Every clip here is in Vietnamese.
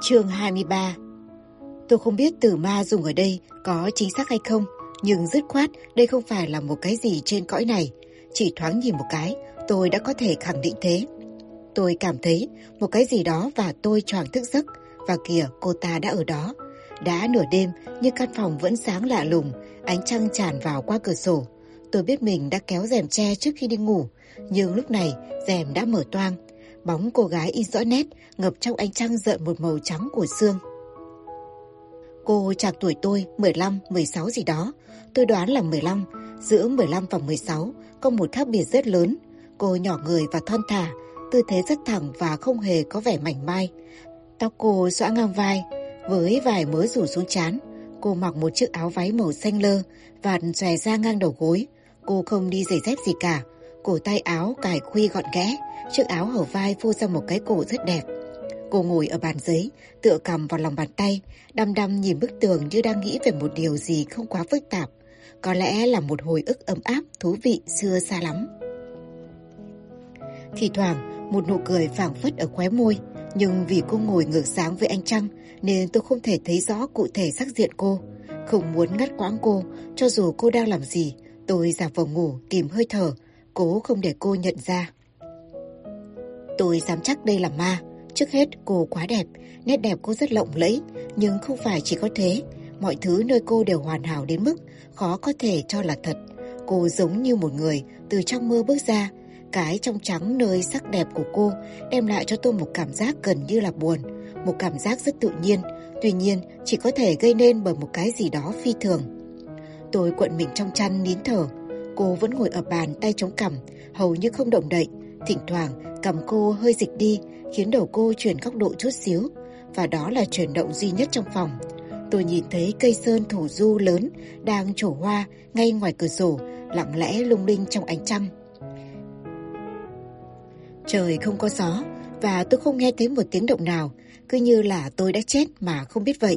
Chương 23 Tôi không biết từ ma dùng ở đây có chính xác hay không, nhưng dứt khoát đây không phải là một cái gì trên cõi này. Chỉ thoáng nhìn một cái, tôi đã có thể khẳng định thế. Tôi cảm thấy một cái gì đó và tôi choàng thức giấc, và kìa cô ta đã ở đó. Đã nửa đêm nhưng căn phòng vẫn sáng lạ lùng, ánh trăng tràn vào qua cửa sổ. Tôi biết mình đã kéo rèm che trước khi đi ngủ, nhưng lúc này rèm đã mở toang. Bóng cô gái in rõ nét, ngập trong ánh trăng rợn một màu trắng của xương. Cô chạc tuổi tôi 15, 16 gì đó. Tôi đoán là 15, giữa 15 và 16 có một khác biệt rất lớn. Cô nhỏ người và thon thả, tư thế rất thẳng và không hề có vẻ mảnh mai. Tóc cô xõa ngang vai, với vài mớ rủ xuống chán. Cô mặc một chiếc áo váy màu xanh lơ, và xòe ra ngang đầu gối. Cô không đi giày dép gì cả. Cổ tay áo cài khuy gọn ghẽ, chiếc áo hở vai phô ra một cái cổ rất đẹp. Cô ngồi ở bàn giấy, tựa cầm vào lòng bàn tay, đăm đăm nhìn bức tường như đang nghĩ về một điều gì không quá phức tạp. Có lẽ là một hồi ức ấm áp, thú vị, xưa xa lắm. Thì thoảng, một nụ cười phảng phất ở khóe môi, nhưng vì cô ngồi ngược sáng với anh Trăng nên tôi không thể thấy rõ cụ thể sắc diện cô. Không muốn ngắt quãng cô, cho dù cô đang làm gì, tôi giả vờ ngủ tìm hơi thở, cố không để cô nhận ra. Tôi dám chắc đây là ma. Trước hết cô quá đẹp, nét đẹp cô rất lộng lẫy, nhưng không phải chỉ có thế. Mọi thứ nơi cô đều hoàn hảo đến mức khó có thể cho là thật. Cô giống như một người từ trong mơ bước ra. Cái trong trắng nơi sắc đẹp của cô đem lại cho tôi một cảm giác gần như là buồn, một cảm giác rất tự nhiên, tuy nhiên chỉ có thể gây nên bởi một cái gì đó phi thường. Tôi cuộn mình trong chăn nín thở, cô vẫn ngồi ở bàn tay chống cằm, hầu như không động đậy, thỉnh thoảng cầm cô hơi dịch đi, khiến đầu cô chuyển góc độ chút xíu, và đó là chuyển động duy nhất trong phòng. Tôi nhìn thấy cây sơn thủ du lớn đang trổ hoa ngay ngoài cửa sổ, lặng lẽ lung linh trong ánh trăng. Trời không có gió và tôi không nghe thấy một tiếng động nào, cứ như là tôi đã chết mà không biết vậy.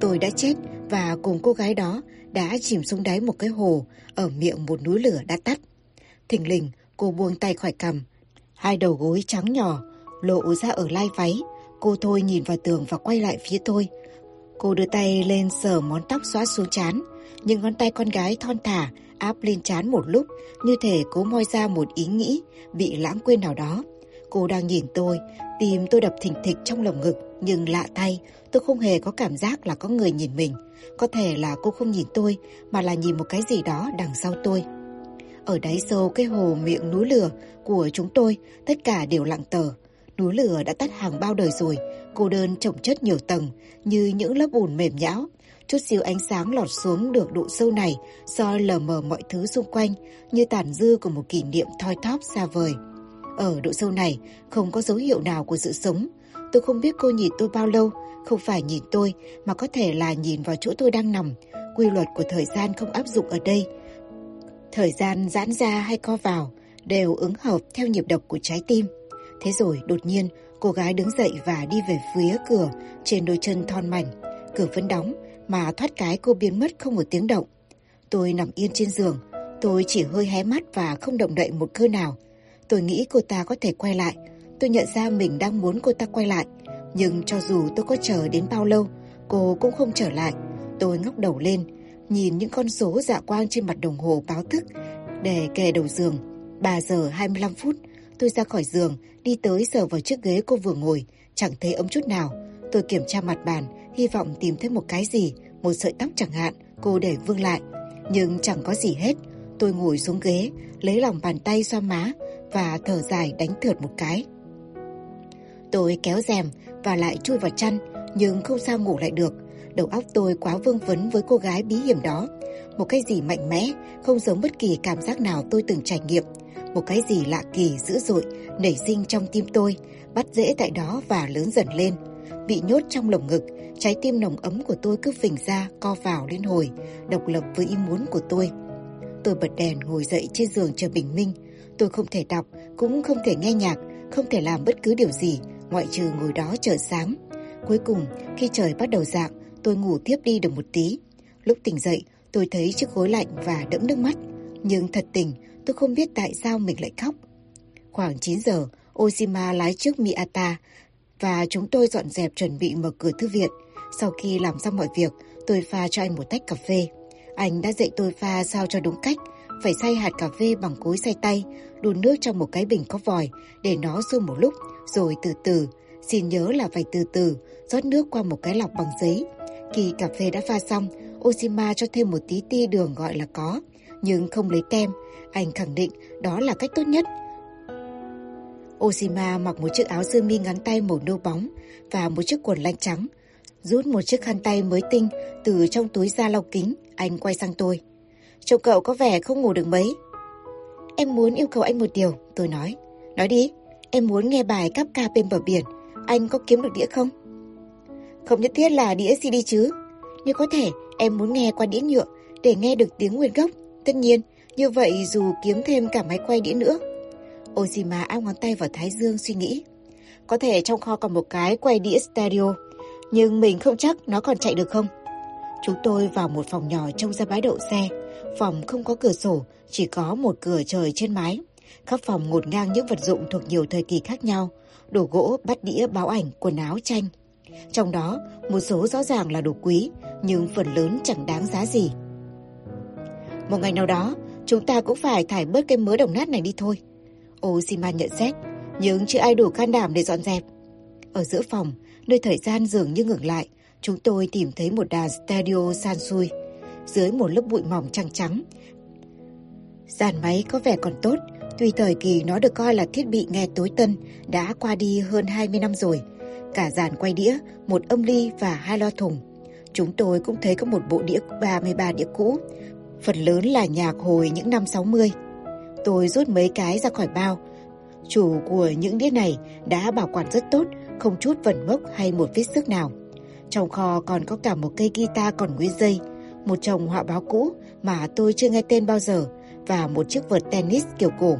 Tôi đã chết và cùng cô gái đó đã chìm xuống đáy một cái hồ ở miệng một núi lửa đã tắt. Thình lình, cô buông tay khỏi cầm. Hai đầu gối trắng nhỏ lộ ra ở lai váy. Cô thôi nhìn vào tường và quay lại phía tôi. Cô đưa tay lên sờ món tóc xóa xuống chán. Nhưng ngón tay con gái thon thả áp lên chán một lúc như thể cố moi ra một ý nghĩ bị lãng quên nào đó. Cô đang nhìn tôi, tim tôi đập thình thịch trong lồng ngực, nhưng lạ thay, tôi không hề có cảm giác là có người nhìn mình. Có thể là cô không nhìn tôi, mà là nhìn một cái gì đó đằng sau tôi. Ở đáy sâu cái hồ miệng núi lửa của chúng tôi, tất cả đều lặng tờ. Núi lửa đã tắt hàng bao đời rồi, cô đơn trồng chất nhiều tầng, như những lớp bùn mềm nhão. Chút xíu ánh sáng lọt xuống được độ sâu này, soi lờ mờ mọi thứ xung quanh, như tàn dư của một kỷ niệm thoi thóp xa vời. Ở độ sâu này, không có dấu hiệu nào của sự sống. Tôi không biết cô nhìn tôi bao lâu, không phải nhìn tôi, mà có thể là nhìn vào chỗ tôi đang nằm. Quy luật của thời gian không áp dụng ở đây. Thời gian giãn ra hay co vào đều ứng hợp theo nhịp đập của trái tim. Thế rồi đột nhiên cô gái đứng dậy và đi về phía cửa trên đôi chân thon mảnh. Cửa vẫn đóng mà thoát cái cô biến mất không một tiếng động. Tôi nằm yên trên giường, tôi chỉ hơi hé mắt và không động đậy một cơ nào. Tôi nghĩ cô ta có thể quay lại. Tôi nhận ra mình đang muốn cô ta quay lại. Nhưng cho dù tôi có chờ đến bao lâu, cô cũng không trở lại. Tôi ngóc đầu lên, nhìn những con số dạ quang trên mặt đồng hồ báo thức để kề đầu giường. 3 giờ 25 phút, tôi ra khỏi giường, đi tới sờ vào chiếc ghế cô vừa ngồi, chẳng thấy ấm chút nào. Tôi kiểm tra mặt bàn, hy vọng tìm thấy một cái gì, một sợi tóc chẳng hạn, cô để vương lại. Nhưng chẳng có gì hết. Tôi ngồi xuống ghế, lấy lòng bàn tay xoa má và thở dài đánh thượt một cái. Tôi kéo rèm và lại chui vào chăn, nhưng không sao ngủ lại được. Đầu óc tôi quá vương vấn với cô gái bí hiểm đó. Một cái gì mạnh mẽ, không giống bất kỳ cảm giác nào tôi từng trải nghiệm. Một cái gì lạ kỳ, dữ dội, nảy sinh trong tim tôi, bắt dễ tại đó và lớn dần lên. Bị nhốt trong lồng ngực, trái tim nồng ấm của tôi cứ phình ra, co vào lên hồi, độc lập với ý muốn của tôi. Tôi bật đèn ngồi dậy trên giường chờ bình minh. Tôi không thể đọc, cũng không thể nghe nhạc, không thể làm bất cứ điều gì, ngoại trừ ngồi đó chờ sáng. Cuối cùng, khi trời bắt đầu dạng, tôi ngủ tiếp đi được một tí. Lúc tỉnh dậy, tôi thấy chiếc gối lạnh và đẫm nước mắt. Nhưng thật tình, tôi không biết tại sao mình lại khóc. Khoảng 9 giờ, Oshima lái trước miata và chúng tôi dọn dẹp chuẩn bị mở cửa thư viện. Sau khi làm xong mọi việc, tôi pha cho anh một tách cà phê. Anh đã dạy tôi pha sao cho đúng cách, phải xay hạt cà phê bằng cối xay tay, đun nước trong một cái bình có vòi để nó sôi một lúc, rồi từ từ. Xin nhớ là phải từ từ, rót nước qua một cái lọc bằng giấy. Khi cà phê đã pha xong, Oshima cho thêm một tí ti đường gọi là có, nhưng không lấy kem. Anh khẳng định đó là cách tốt nhất. Oshima mặc một chiếc áo sơ mi ngắn tay màu nâu bóng và một chiếc quần lanh trắng. Rút một chiếc khăn tay mới tinh từ trong túi da lau kính, anh quay sang tôi. Trông cậu có vẻ không ngủ được mấy. Em muốn yêu cầu anh một điều, tôi nói. Nói đi, em muốn nghe bài cắp ca bên bờ biển. Anh có kiếm được đĩa không? Không nhất thiết là đĩa CD chứ. Nếu có thể, em muốn nghe qua đĩa nhựa để nghe được tiếng nguyên gốc. Tất nhiên, như vậy dù kiếm thêm cả máy quay đĩa nữa. Ozima áp ngón tay vào thái dương suy nghĩ. Có thể trong kho còn một cái quay đĩa stereo, nhưng mình không chắc nó còn chạy được không. Chúng tôi vào một phòng nhỏ trông ra bãi đậu xe. Phòng không có cửa sổ, chỉ có một cửa trời trên mái. Khắp phòng ngột ngang những vật dụng thuộc nhiều thời kỳ khác nhau. Đồ gỗ, bát đĩa, báo ảnh, quần áo, tranh. Trong đó, một số rõ ràng là đồ quý, nhưng phần lớn chẳng đáng giá gì. Một ngày nào đó, chúng ta cũng phải thải bớt cái mớ đồng nát này đi thôi. Oshima nhận xét, nhưng chưa ai đủ can đảm để dọn dẹp. Ở giữa phòng, nơi thời gian dường như ngừng lại, chúng tôi tìm thấy một đàn stereo Sansui dưới một lớp bụi mỏng trắng trắng. Dàn máy có vẻ còn tốt, tuy thời kỳ nó được coi là thiết bị nghe tối tân đã qua đi hơn 20 năm rồi. Cả dàn quay đĩa, một âm ly và hai loa thùng. Chúng tôi cũng thấy có một bộ đĩa 33 đĩa cũ, phần lớn là nhạc hồi những năm 60. Tôi rút mấy cái ra khỏi bao. Chủ của những đĩa này đã bảo quản rất tốt, không chút vẩn mốc hay một vết xước nào. Trong kho còn có cả một cây guitar còn nguyên dây, một chồng họa báo cũ mà tôi chưa nghe tên bao giờ và một chiếc vợt tennis kiểu cổ.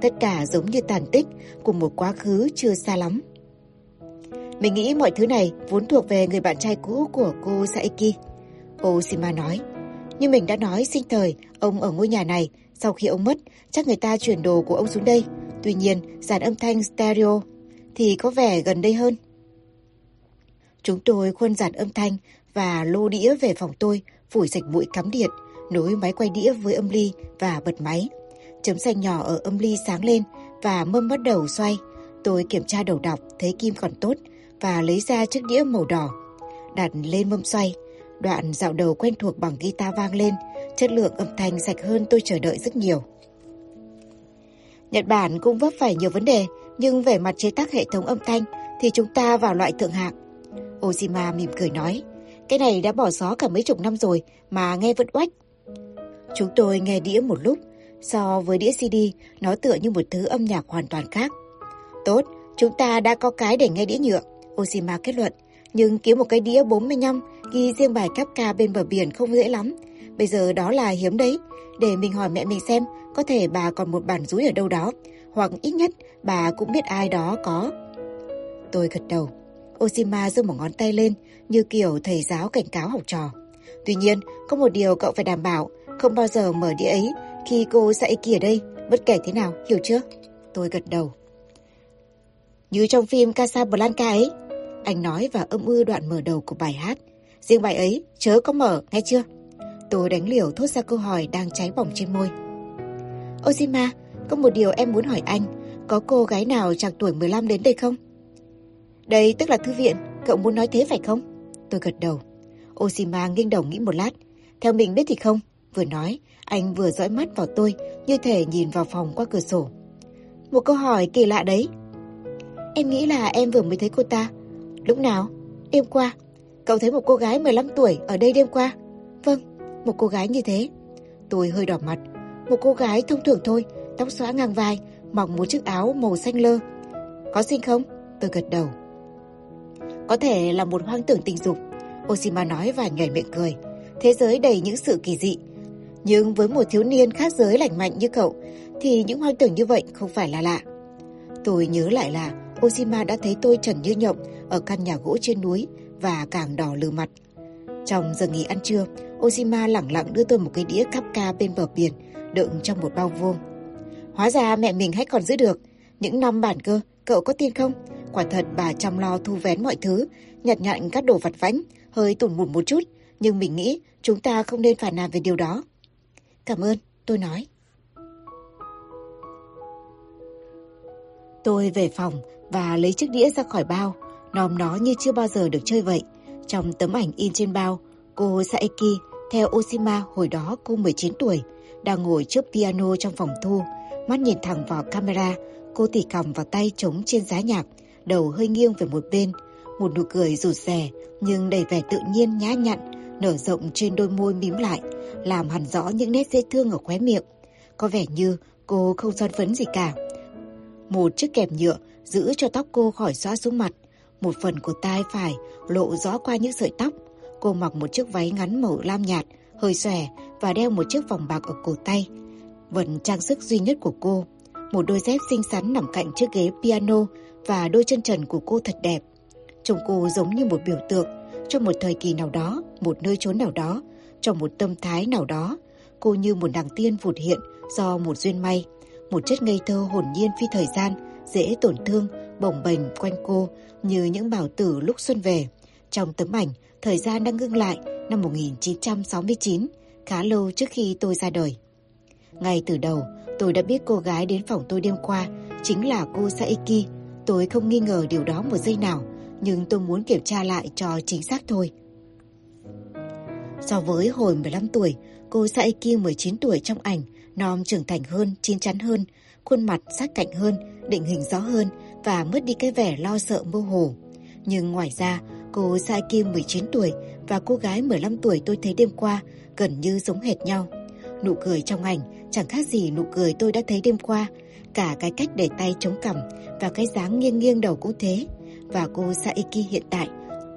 Tất cả giống như tàn tích của một quá khứ chưa xa lắm. Mình nghĩ mọi thứ này vốn thuộc về người bạn trai cũ của cô Saeki. Oshima nói. Như mình đã nói sinh thời, ông ở ngôi nhà này, sau khi ông mất, chắc người ta chuyển đồ của ông xuống đây. Tuy nhiên, dàn âm thanh stereo thì có vẻ gần đây hơn. Chúng tôi khuân dàn âm thanh và lô đĩa về phòng tôi, phủi sạch bụi cắm điện, nối máy quay đĩa với âm ly và bật máy. Chấm xanh nhỏ ở âm ly sáng lên và mâm bắt đầu xoay. Tôi kiểm tra đầu đọc thấy kim còn tốt và lấy ra chiếc đĩa màu đỏ. Đặt lên mâm xoay, đoạn dạo đầu quen thuộc bằng guitar vang lên, chất lượng âm thanh sạch hơn tôi chờ đợi rất nhiều. Nhật Bản cũng vấp phải nhiều vấn đề, nhưng về mặt chế tác hệ thống âm thanh thì chúng ta vào loại thượng hạng. oshima mỉm cười nói, cái này đã bỏ xó cả mấy chục năm rồi mà nghe vẫn oách. Chúng tôi nghe đĩa một lúc, so với đĩa CD, nó tựa như một thứ âm nhạc hoàn toàn khác. Tốt, chúng ta đã có cái để nghe đĩa nhựa, Ozima kết luận, nhưng kiếm một cái đĩa 45 ghi riêng bài cáp ca bên bờ biển không dễ lắm. Bây giờ đó là hiếm đấy, để mình hỏi mẹ mình xem có thể bà còn một bản rúi ở đâu đó, hoặc ít nhất bà cũng biết ai đó có. Tôi gật đầu. Oshima giơ một ngón tay lên như kiểu thầy giáo cảnh cáo học trò. Tuy nhiên, có một điều cậu phải đảm bảo, không bao giờ mở đĩa ấy khi cô Saiki ở đây, bất kể thế nào, hiểu chưa? Tôi gật đầu. Như trong phim Casablanca ấy, anh nói và âm ư đoạn mở đầu của bài hát. Riêng bài ấy, chớ có mở, nghe chưa? Tôi đánh liều thốt ra câu hỏi đang cháy bỏng trên môi. Ozima, có một điều em muốn hỏi anh. Có cô gái nào chạc tuổi 15 đến đây không? Đây tức là thư viện, cậu muốn nói thế phải không? Tôi gật đầu. Oshima nghiêng đầu nghĩ một lát. Theo mình biết thì không. Vừa nói, anh vừa dõi mắt vào tôi, như thể nhìn vào phòng qua cửa sổ. Một câu hỏi kỳ lạ đấy. Em nghĩ là em vừa mới thấy cô ta. Lúc nào? Đêm qua. Cậu thấy một cô gái 15 tuổi ở đây đêm qua? Vâng, một cô gái như thế. Tôi hơi đỏ mặt. Một cô gái thông thường thôi, tóc xõa ngang vai, mặc một chiếc áo màu xanh lơ. Có xinh không? Tôi gật đầu. Có thể là một hoang tưởng tình dục. Oshima nói và nhảy miệng cười. Thế giới đầy những sự kỳ dị. Nhưng với một thiếu niên khác giới lành mạnh như cậu, thì những hoang tưởng như vậy không phải là lạ. Tôi nhớ lại là Oshima đã thấy tôi trần như nhộng ở căn nhà gỗ trên núi và càng đỏ lừ mặt. Trong giờ nghỉ ăn trưa, Oshima lẳng lặng đưa tôi một cái đĩa cắp ca bên bờ biển, đựng trong một bao vuông. Hóa ra mẹ mình hãy còn giữ được. Những năm bản cơ, cậu có tin không? Quả thật bà chăm lo thu vén mọi thứ, nhặt nhạnh các đồ vặt vãnh, hơi tủn mủn một chút, nhưng mình nghĩ chúng ta không nên phản nàn về điều đó. Cảm ơn, tôi nói. Tôi về phòng và lấy chiếc đĩa ra khỏi bao, nòm nó như chưa bao giờ được chơi vậy. Trong tấm ảnh in trên bao, cô Saeki theo Oshima hồi đó cô 19 tuổi, đang ngồi trước piano trong phòng thu, mắt nhìn thẳng vào camera, cô tỉ cằm vào tay trống trên giá nhạc, đầu hơi nghiêng về một bên, một nụ cười rụt rè nhưng đầy vẻ tự nhiên nhã nhặn, nở rộng trên đôi môi mím lại, làm hẳn rõ những nét dễ thương ở khóe miệng. Có vẻ như cô không son phấn gì cả. Một chiếc kẹp nhựa giữ cho tóc cô khỏi xóa xuống mặt, một phần của tai phải lộ rõ qua những sợi tóc. Cô mặc một chiếc váy ngắn màu lam nhạt, hơi xòe và đeo một chiếc vòng bạc ở cổ tay. vẫn trang sức duy nhất của cô, một đôi dép xinh xắn nằm cạnh chiếc ghế piano và đôi chân trần của cô thật đẹp. Trông cô giống như một biểu tượng trong một thời kỳ nào đó, một nơi trốn nào đó, trong một tâm thái nào đó. Cô như một nàng tiên vụt hiện do một duyên may, một chất ngây thơ hồn nhiên phi thời gian, dễ tổn thương, bồng bềnh quanh cô như những bảo tử lúc xuân về. Trong tấm ảnh, thời gian đang ngưng lại năm 1969, khá lâu trước khi tôi ra đời. Ngay từ đầu, tôi đã biết cô gái đến phòng tôi đêm qua chính là cô Saiki. Tôi không nghi ngờ điều đó một giây nào, nhưng tôi muốn kiểm tra lại cho chính xác thôi. So với hồi 15 tuổi, cô Saiki 19 tuổi trong ảnh, non trưởng thành hơn, chín chắn hơn, khuôn mặt sát cạnh hơn, định hình rõ hơn và mất đi cái vẻ lo sợ mơ hồ. Nhưng ngoài ra, cô Saiki 19 tuổi và cô gái 15 tuổi tôi thấy đêm qua gần như giống hệt nhau. Nụ cười trong ảnh chẳng khác gì nụ cười tôi đã thấy đêm qua. Cả cái cách để tay chống cằm và cái dáng nghiêng nghiêng đầu cũng thế. Và cô Saiki hiện tại,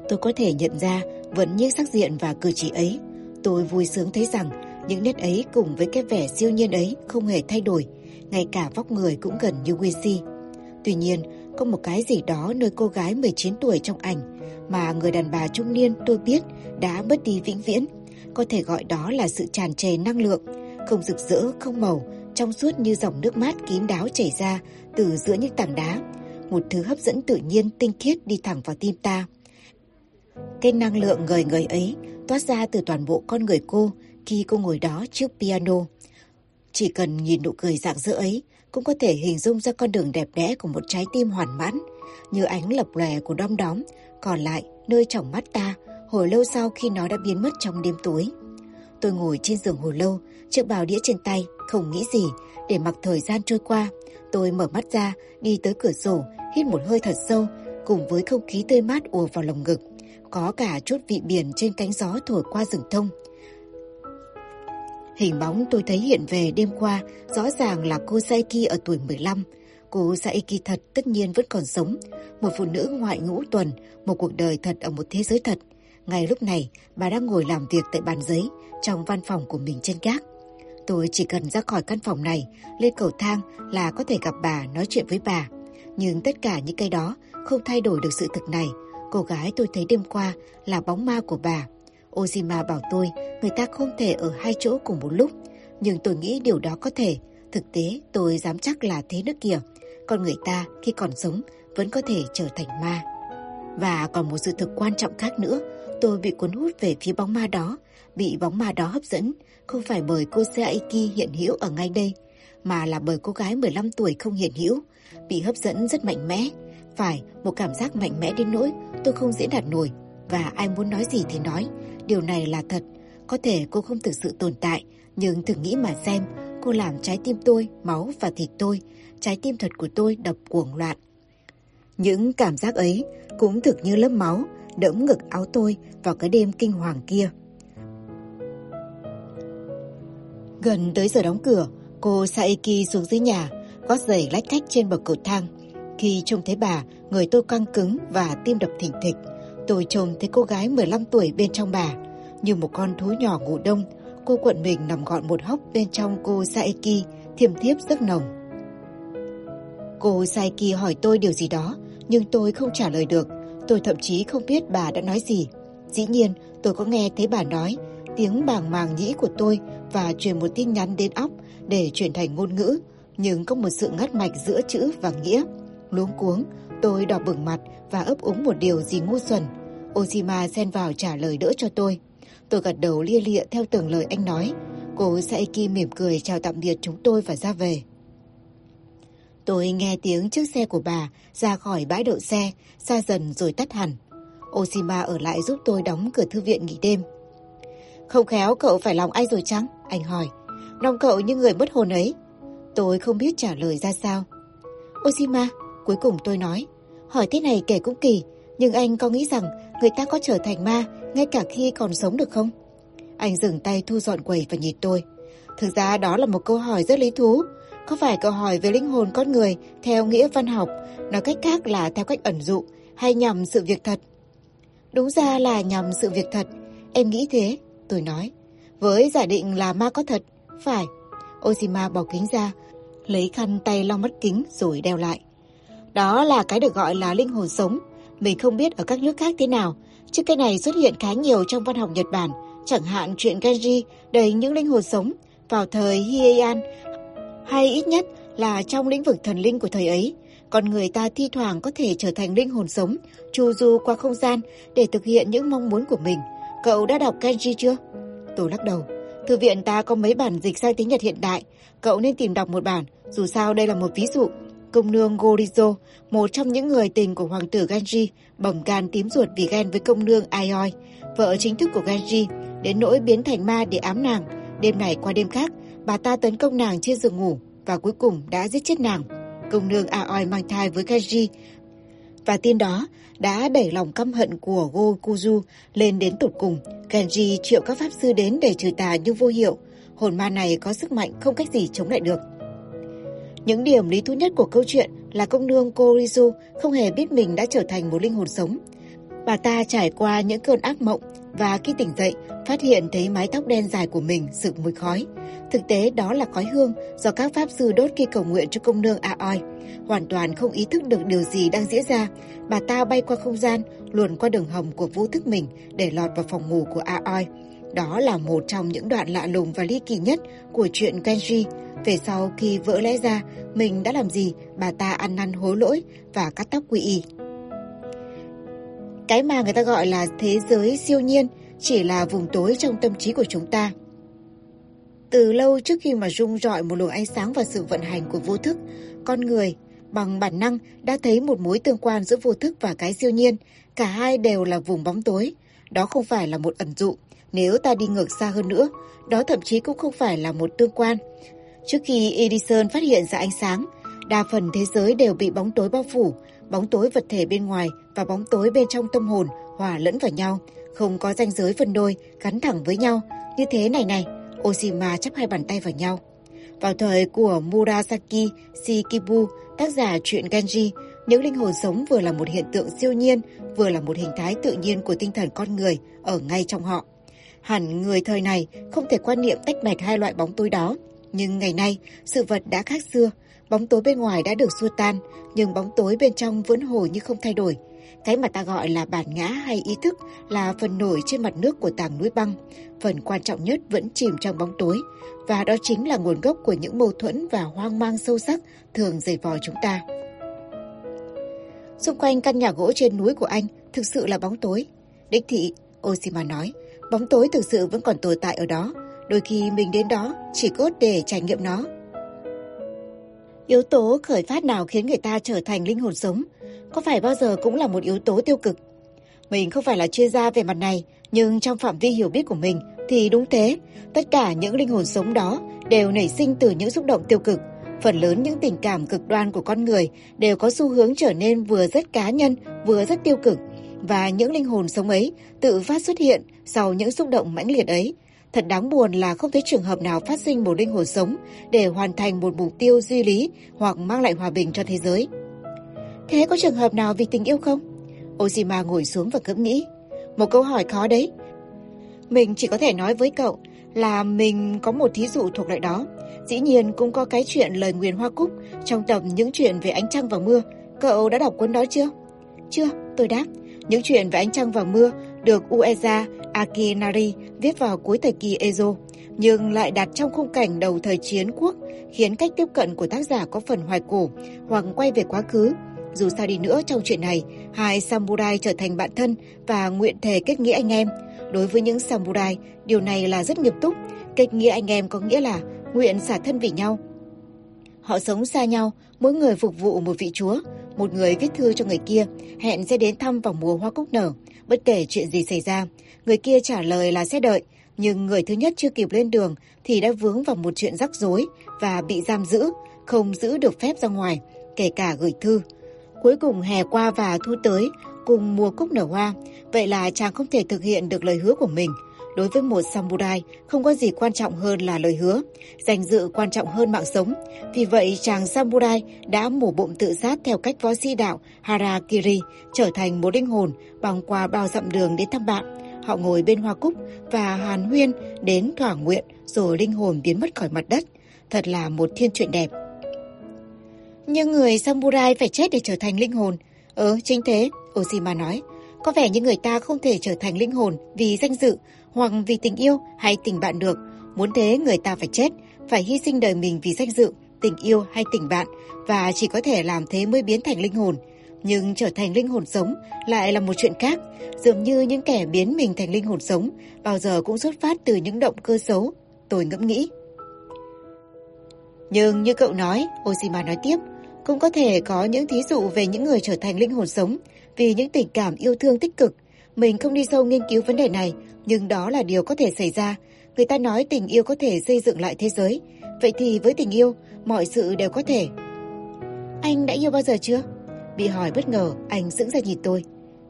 tôi có thể nhận ra vẫn như sắc diện và cử chỉ ấy. Tôi vui sướng thấy rằng những nét ấy cùng với cái vẻ siêu nhiên ấy không hề thay đổi, ngay cả vóc người cũng gần như Wincy. Tuy nhiên, có một cái gì đó nơi cô gái 19 tuổi trong ảnh mà người đàn bà trung niên tôi biết đã mất đi vĩnh viễn. Có thể gọi đó là sự tràn trề năng lượng, không rực rỡ, không màu, trong suốt như dòng nước mát kín đáo chảy ra từ giữa những tảng đá. Một thứ hấp dẫn tự nhiên tinh khiết đi thẳng vào tim ta. Cái năng lượng người người ấy toát ra từ toàn bộ con người cô khi cô ngồi đó trước piano. Chỉ cần nhìn nụ cười rạng rỡ ấy cũng có thể hình dung ra con đường đẹp đẽ của một trái tim hoàn mãn, như ánh lập lòe của đom đóm, còn lại nơi trong mắt ta hồi lâu sau khi nó đã biến mất trong đêm tối. Tôi ngồi trên giường hồi lâu, chiếc bào đĩa trên tay, không nghĩ gì, để mặc thời gian trôi qua. Tôi mở mắt ra, đi tới cửa sổ, hít một hơi thật sâu, cùng với không khí tươi mát ùa vào lồng ngực. Có cả chút vị biển trên cánh gió thổi qua rừng thông. Hình bóng tôi thấy hiện về đêm qua rõ ràng là cô Saiki ở tuổi 15. Cô Saiki thật tất nhiên vẫn còn sống. Một phụ nữ ngoại ngũ tuần, một cuộc đời thật ở một thế giới thật. Ngay lúc này, bà đang ngồi làm việc tại bàn giấy trong văn phòng của mình trên gác. Tôi chỉ cần ra khỏi căn phòng này, lên cầu thang là có thể gặp bà nói chuyện với bà. Nhưng tất cả những cái đó không thay đổi được sự thực này. Cô gái tôi thấy đêm qua là bóng ma của bà. Ozima bảo tôi người ta không thể ở hai chỗ cùng một lúc. Nhưng tôi nghĩ điều đó có thể. Thực tế, tôi dám chắc là thế nước kìa. Con người ta khi còn sống vẫn có thể trở thành ma. Và còn một sự thực quan trọng khác nữa. Tôi bị cuốn hút về phía bóng ma đó. Bị bóng ma đó hấp dẫn. Không phải bởi cô Seaiki hiện hữu ở ngay đây. Mà là bởi cô gái 15 tuổi không hiện hữu. Bị hấp dẫn rất mạnh mẽ. Phải, một cảm giác mạnh mẽ đến nỗi tôi không diễn đạt nổi. Và ai muốn nói gì thì nói. Điều này là thật. Có thể cô không thực sự tồn tại. Nhưng thử nghĩ mà xem. Cô làm trái tim tôi, máu và thịt tôi. Trái tim thật của tôi đập cuồng loạn. Những cảm giác ấy cũng thực như lớp máu đẫm ngực áo tôi vào cái đêm kinh hoàng kia. Gần tới giờ đóng cửa, cô Saiki xuống dưới nhà, gót giày lách cách trên bậc cầu thang. Khi trông thấy bà, người tôi căng cứng và tim đập thình thịch. Tôi trông thấy cô gái 15 tuổi bên trong bà. Như một con thú nhỏ ngủ đông, cô quận mình nằm gọn một hốc bên trong cô Saeki, thiềm thiếp rất nồng. Cô Saeki hỏi tôi điều gì đó, nhưng tôi không trả lời được. Tôi thậm chí không biết bà đã nói gì. Dĩ nhiên, tôi có nghe thấy bà nói tiếng bàng màng nhĩ của tôi và truyền một tin nhắn đến óc để chuyển thành ngôn ngữ, nhưng có một sự ngắt mạch giữa chữ và nghĩa. luống cuống, tôi đỏ bừng mặt và ấp úng một điều gì ngu xuẩn. Oshima xen vào trả lời đỡ cho tôi. Tôi gật đầu lia lịa theo từng lời anh nói. Cô saiki mỉm cười chào tạm biệt chúng tôi và ra về. Tôi nghe tiếng chiếc xe của bà ra khỏi bãi đậu xe, xa dần rồi tắt hẳn. Oshima ở lại giúp tôi đóng cửa thư viện nghỉ đêm. Không khéo cậu phải lòng ai rồi chăng? Anh hỏi. Lòng cậu như người mất hồn ấy. Tôi không biết trả lời ra sao. Oshima, cuối cùng tôi nói. Hỏi thế này kể cũng kỳ, nhưng anh có nghĩ rằng người ta có trở thành ma ngay cả khi còn sống được không? Anh dừng tay thu dọn quầy và nhìn tôi. Thực ra đó là một câu hỏi rất lý thú. Có phải câu hỏi về linh hồn con người theo nghĩa văn học, nói cách khác là theo cách ẩn dụ hay nhằm sự việc thật? Đúng ra là nhằm sự việc thật. Em nghĩ thế, tôi nói. Với giả định là ma có thật, phải. Oshima bỏ kính ra, lấy khăn tay lau mắt kính rồi đeo lại. Đó là cái được gọi là linh hồn sống. Mình không biết ở các nước khác thế nào, Chiếc cái này xuất hiện khá nhiều trong văn học Nhật Bản, chẳng hạn chuyện Genji đầy những linh hồn sống vào thời Heian, hay ít nhất là trong lĩnh vực thần linh của thời ấy. Còn người ta thi thoảng có thể trở thành linh hồn sống, chu du qua không gian để thực hiện những mong muốn của mình. Cậu đã đọc Genji chưa? Tôi lắc đầu. Thư viện ta có mấy bản dịch sang tiếng Nhật hiện đại. Cậu nên tìm đọc một bản, dù sao đây là một ví dụ. Công nương Gorizo, một trong những người tình của hoàng tử Genji, bỏng gan tím ruột vì ghen với công nương Aioi, vợ chính thức của Genji, đến nỗi biến thành ma để ám nàng. Đêm này qua đêm khác, bà ta tấn công nàng trên giường ngủ và cuối cùng đã giết chết nàng. Công nương Aoi mang thai với Genji và tin đó đã đẩy lòng căm hận của Gokuju lên đến tột cùng. Genji triệu các pháp sư đến để trừ tà nhưng vô hiệu. Hồn ma này có sức mạnh không cách gì chống lại được. Những điểm lý thú nhất của câu chuyện là công nương Korizu không hề biết mình đã trở thành một linh hồn sống. Bà ta trải qua những cơn ác mộng và khi tỉnh dậy phát hiện thấy mái tóc đen dài của mình sực mùi khói. Thực tế đó là khói hương do các pháp sư đốt khi cầu nguyện cho công nương Aoi. Hoàn toàn không ý thức được điều gì đang diễn ra, bà ta bay qua không gian, luồn qua đường hầm của vô thức mình để lọt vào phòng ngủ của Aoi. Đó là một trong những đoạn lạ lùng và ly kỳ nhất của chuyện Kenji Về sau khi vỡ lẽ ra mình đã làm gì, bà ta ăn năn hối lỗi và cắt tóc quy y. Cái mà người ta gọi là thế giới siêu nhiên chỉ là vùng tối trong tâm trí của chúng ta. Từ lâu trước khi mà rung rọi một luồng ánh sáng vào sự vận hành của vô thức, con người bằng bản năng đã thấy một mối tương quan giữa vô thức và cái siêu nhiên. Cả hai đều là vùng bóng tối. Đó không phải là một ẩn dụ. Nếu ta đi ngược xa hơn nữa, đó thậm chí cũng không phải là một tương quan. Trước khi Edison phát hiện ra ánh sáng, đa phần thế giới đều bị bóng tối bao phủ, bóng tối vật thể bên ngoài và bóng tối bên trong tâm hồn hòa lẫn vào nhau, không có ranh giới phân đôi, gắn thẳng với nhau. Như thế này này, Oshima chắp hai bàn tay vào nhau. Vào thời của Murasaki Shikibu, tác giả truyện Genji, những linh hồn sống vừa là một hiện tượng siêu nhiên, vừa là một hình thái tự nhiên của tinh thần con người ở ngay trong họ. Hẳn người thời này không thể quan niệm tách bạch hai loại bóng tối đó. Nhưng ngày nay, sự vật đã khác xưa. Bóng tối bên ngoài đã được xua tan, nhưng bóng tối bên trong vẫn hồi như không thay đổi. Cái mà ta gọi là bản ngã hay ý thức là phần nổi trên mặt nước của tảng núi băng. Phần quan trọng nhất vẫn chìm trong bóng tối. Và đó chính là nguồn gốc của những mâu thuẫn và hoang mang sâu sắc thường dày vò chúng ta. Xung quanh căn nhà gỗ trên núi của anh thực sự là bóng tối. Đích thị, Oshima nói, bóng tối thực sự vẫn còn tồn tại ở đó. Đôi khi mình đến đó chỉ cốt để trải nghiệm nó. Yếu tố khởi phát nào khiến người ta trở thành linh hồn sống có phải bao giờ cũng là một yếu tố tiêu cực? Mình không phải là chuyên gia về mặt này, nhưng trong phạm vi hiểu biết của mình thì đúng thế. Tất cả những linh hồn sống đó đều nảy sinh từ những xúc động tiêu cực. Phần lớn những tình cảm cực đoan của con người đều có xu hướng trở nên vừa rất cá nhân, vừa rất tiêu cực. Và những linh hồn sống ấy tự phát xuất hiện sau những xúc động mãnh liệt ấy. Thật đáng buồn là không thấy trường hợp nào phát sinh một linh hồn sống để hoàn thành một mục tiêu duy lý hoặc mang lại hòa bình cho thế giới. Thế có trường hợp nào vì tình yêu không? Oshima ngồi xuống và ngẫm nghĩ. Một câu hỏi khó đấy. Mình chỉ có thể nói với cậu là mình có một thí dụ thuộc loại đó. Dĩ nhiên cũng có cái chuyện lời nguyền hoa cúc trong tập những chuyện về ánh trăng và mưa. Cậu đã đọc cuốn đó chưa? Chưa, tôi đáp. Những chuyện về ánh trăng và mưa được Ueza Akinari viết vào cuối thời kỳ Edo, nhưng lại đặt trong khung cảnh đầu thời chiến quốc, khiến cách tiếp cận của tác giả có phần hoài cổ hoặc quay về quá khứ. Dù sao đi nữa trong chuyện này, hai samurai trở thành bạn thân và nguyện thề kết nghĩa anh em. Đối với những samurai, điều này là rất nghiêm túc. Kết nghĩa anh em có nghĩa là nguyện xả thân vì nhau. Họ sống xa nhau, mỗi người phục vụ một vị chúa. Một người viết thư cho người kia, hẹn sẽ đến thăm vào mùa hoa cúc nở. Bất kể chuyện gì xảy ra, người kia trả lời là sẽ đợi. Nhưng người thứ nhất chưa kịp lên đường thì đã vướng vào một chuyện rắc rối và bị giam giữ, không giữ được phép ra ngoài, kể cả gửi thư. Cuối cùng hè qua và thu tới, cùng mùa cúc nở hoa, vậy là chàng không thể thực hiện được lời hứa của mình. Đối với một samurai, không có gì quan trọng hơn là lời hứa, danh dự quan trọng hơn mạng sống. Vì vậy, chàng samurai đã mổ bụng tự sát theo cách võ sĩ đạo Harakiri, trở thành một linh hồn băng qua bao dặm đường đến thăm bạn. Họ ngồi bên hoa cúc và hàn huyên đến thỏa nguyện rồi linh hồn biến mất khỏi mặt đất. Thật là một thiên truyện đẹp. Nhưng người samurai phải chết để trở thành linh hồn. ờ chính thế, Oshima nói. Có vẻ như người ta không thể trở thành linh hồn vì danh dự hoặc vì tình yêu hay tình bạn được. Muốn thế người ta phải chết, phải hy sinh đời mình vì danh dự, tình yêu hay tình bạn và chỉ có thể làm thế mới biến thành linh hồn. Nhưng trở thành linh hồn sống lại là một chuyện khác, dường như những kẻ biến mình thành linh hồn sống bao giờ cũng xuất phát từ những động cơ xấu, tôi ngẫm nghĩ. Nhưng như cậu nói, Oshima nói tiếp, cũng có thể có những thí dụ về những người trở thành linh hồn sống vì những tình cảm yêu thương tích cực. Mình không đi sâu nghiên cứu vấn đề này, nhưng đó là điều có thể xảy ra. Người ta nói tình yêu có thể xây dựng lại thế giới. Vậy thì với tình yêu, mọi sự đều có thể. Anh đã yêu bao giờ chưa? Bị hỏi bất ngờ, anh sững ra nhìn tôi.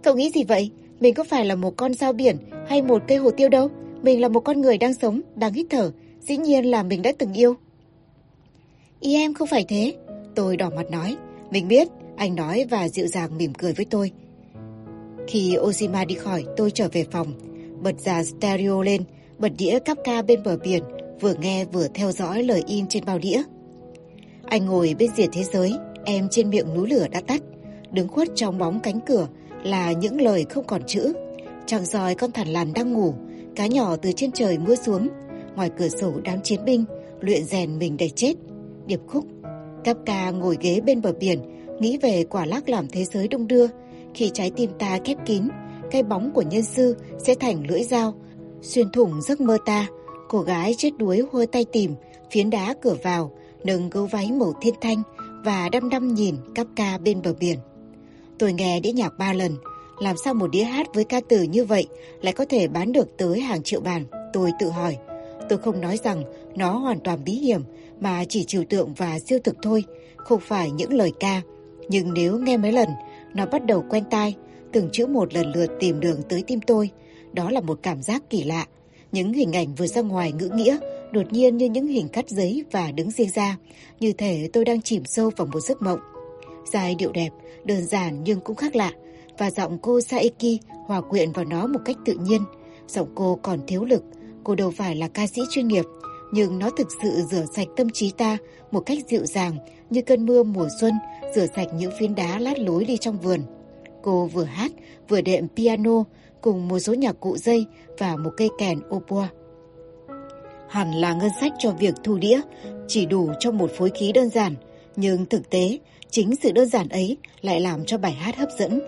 Cậu nghĩ gì vậy? Mình có phải là một con sao biển hay một cây hồ tiêu đâu. Mình là một con người đang sống, đang hít thở. Dĩ nhiên là mình đã từng yêu. Ý em không phải thế. Tôi đỏ mặt nói. Mình biết, anh nói và dịu dàng mỉm cười với tôi. Khi Ozima đi khỏi, tôi trở về phòng. Bật ra stereo lên, bật đĩa cắp ca bên bờ biển, vừa nghe vừa theo dõi lời in trên bao đĩa. Anh ngồi bên rìa thế giới, em trên miệng núi lửa đã tắt. Đứng khuất trong bóng cánh cửa là những lời không còn chữ. Chàng dòi con thằn lằn đang ngủ, cá nhỏ từ trên trời mưa xuống. Ngoài cửa sổ đám chiến binh, luyện rèn mình để chết. Điệp khúc. Cắp ca ngồi ghế bên bờ biển, nghĩ về quả lắc làm thế giới đông đưa. Khi trái tim ta khép kín, cái bóng của nhân sư sẽ thành lưỡi dao, xuyên thủng giấc mơ ta. Cô gái chết đuối hôi tay tìm, phiến đá cửa vào, nâng gấu váy màu thiên thanh và đăm đăm nhìn cắp ca bên bờ biển. Tôi nghe đĩa nhạc ba lần, làm sao một đĩa hát với ca từ như vậy lại có thể bán được tới hàng triệu bản? Tôi tự hỏi. Tôi không nói rằng nó hoàn toàn bí hiểm mà chỉ trừu tượng và siêu thực thôi, không phải những lời ca. Nhưng nếu nghe mấy lần, nó bắt đầu quen tai, từng chữ một lần lượt tìm đường tới tim tôi. Đó là một cảm giác kỳ lạ. Những hình ảnh vừa ra ngoài ngữ nghĩa, đột nhiên như những hình cắt giấy và đứng riêng ra, như thể tôi đang chìm sâu vào một giấc mộng. Giai điệu đẹp, đơn giản nhưng cũng khác lạ, và giọng cô Saeki hòa quyện vào nó một cách tự nhiên. Giọng cô còn thiếu lực, cô đâu phải là ca sĩ chuyên nghiệp, nhưng nó thực sự rửa sạch tâm trí ta một cách dịu dàng như cơn mưa mùa xuân rửa sạch những phiến đá lát lối đi trong vườn. Cô vừa hát, vừa đệm piano cùng một số nhạc cụ dây và một cây kèn opua. Hẳn là ngân sách cho việc thu đĩa, chỉ đủ cho một phối khí đơn giản, nhưng thực tế, chính sự đơn giản ấy lại làm cho bài hát hấp dẫn.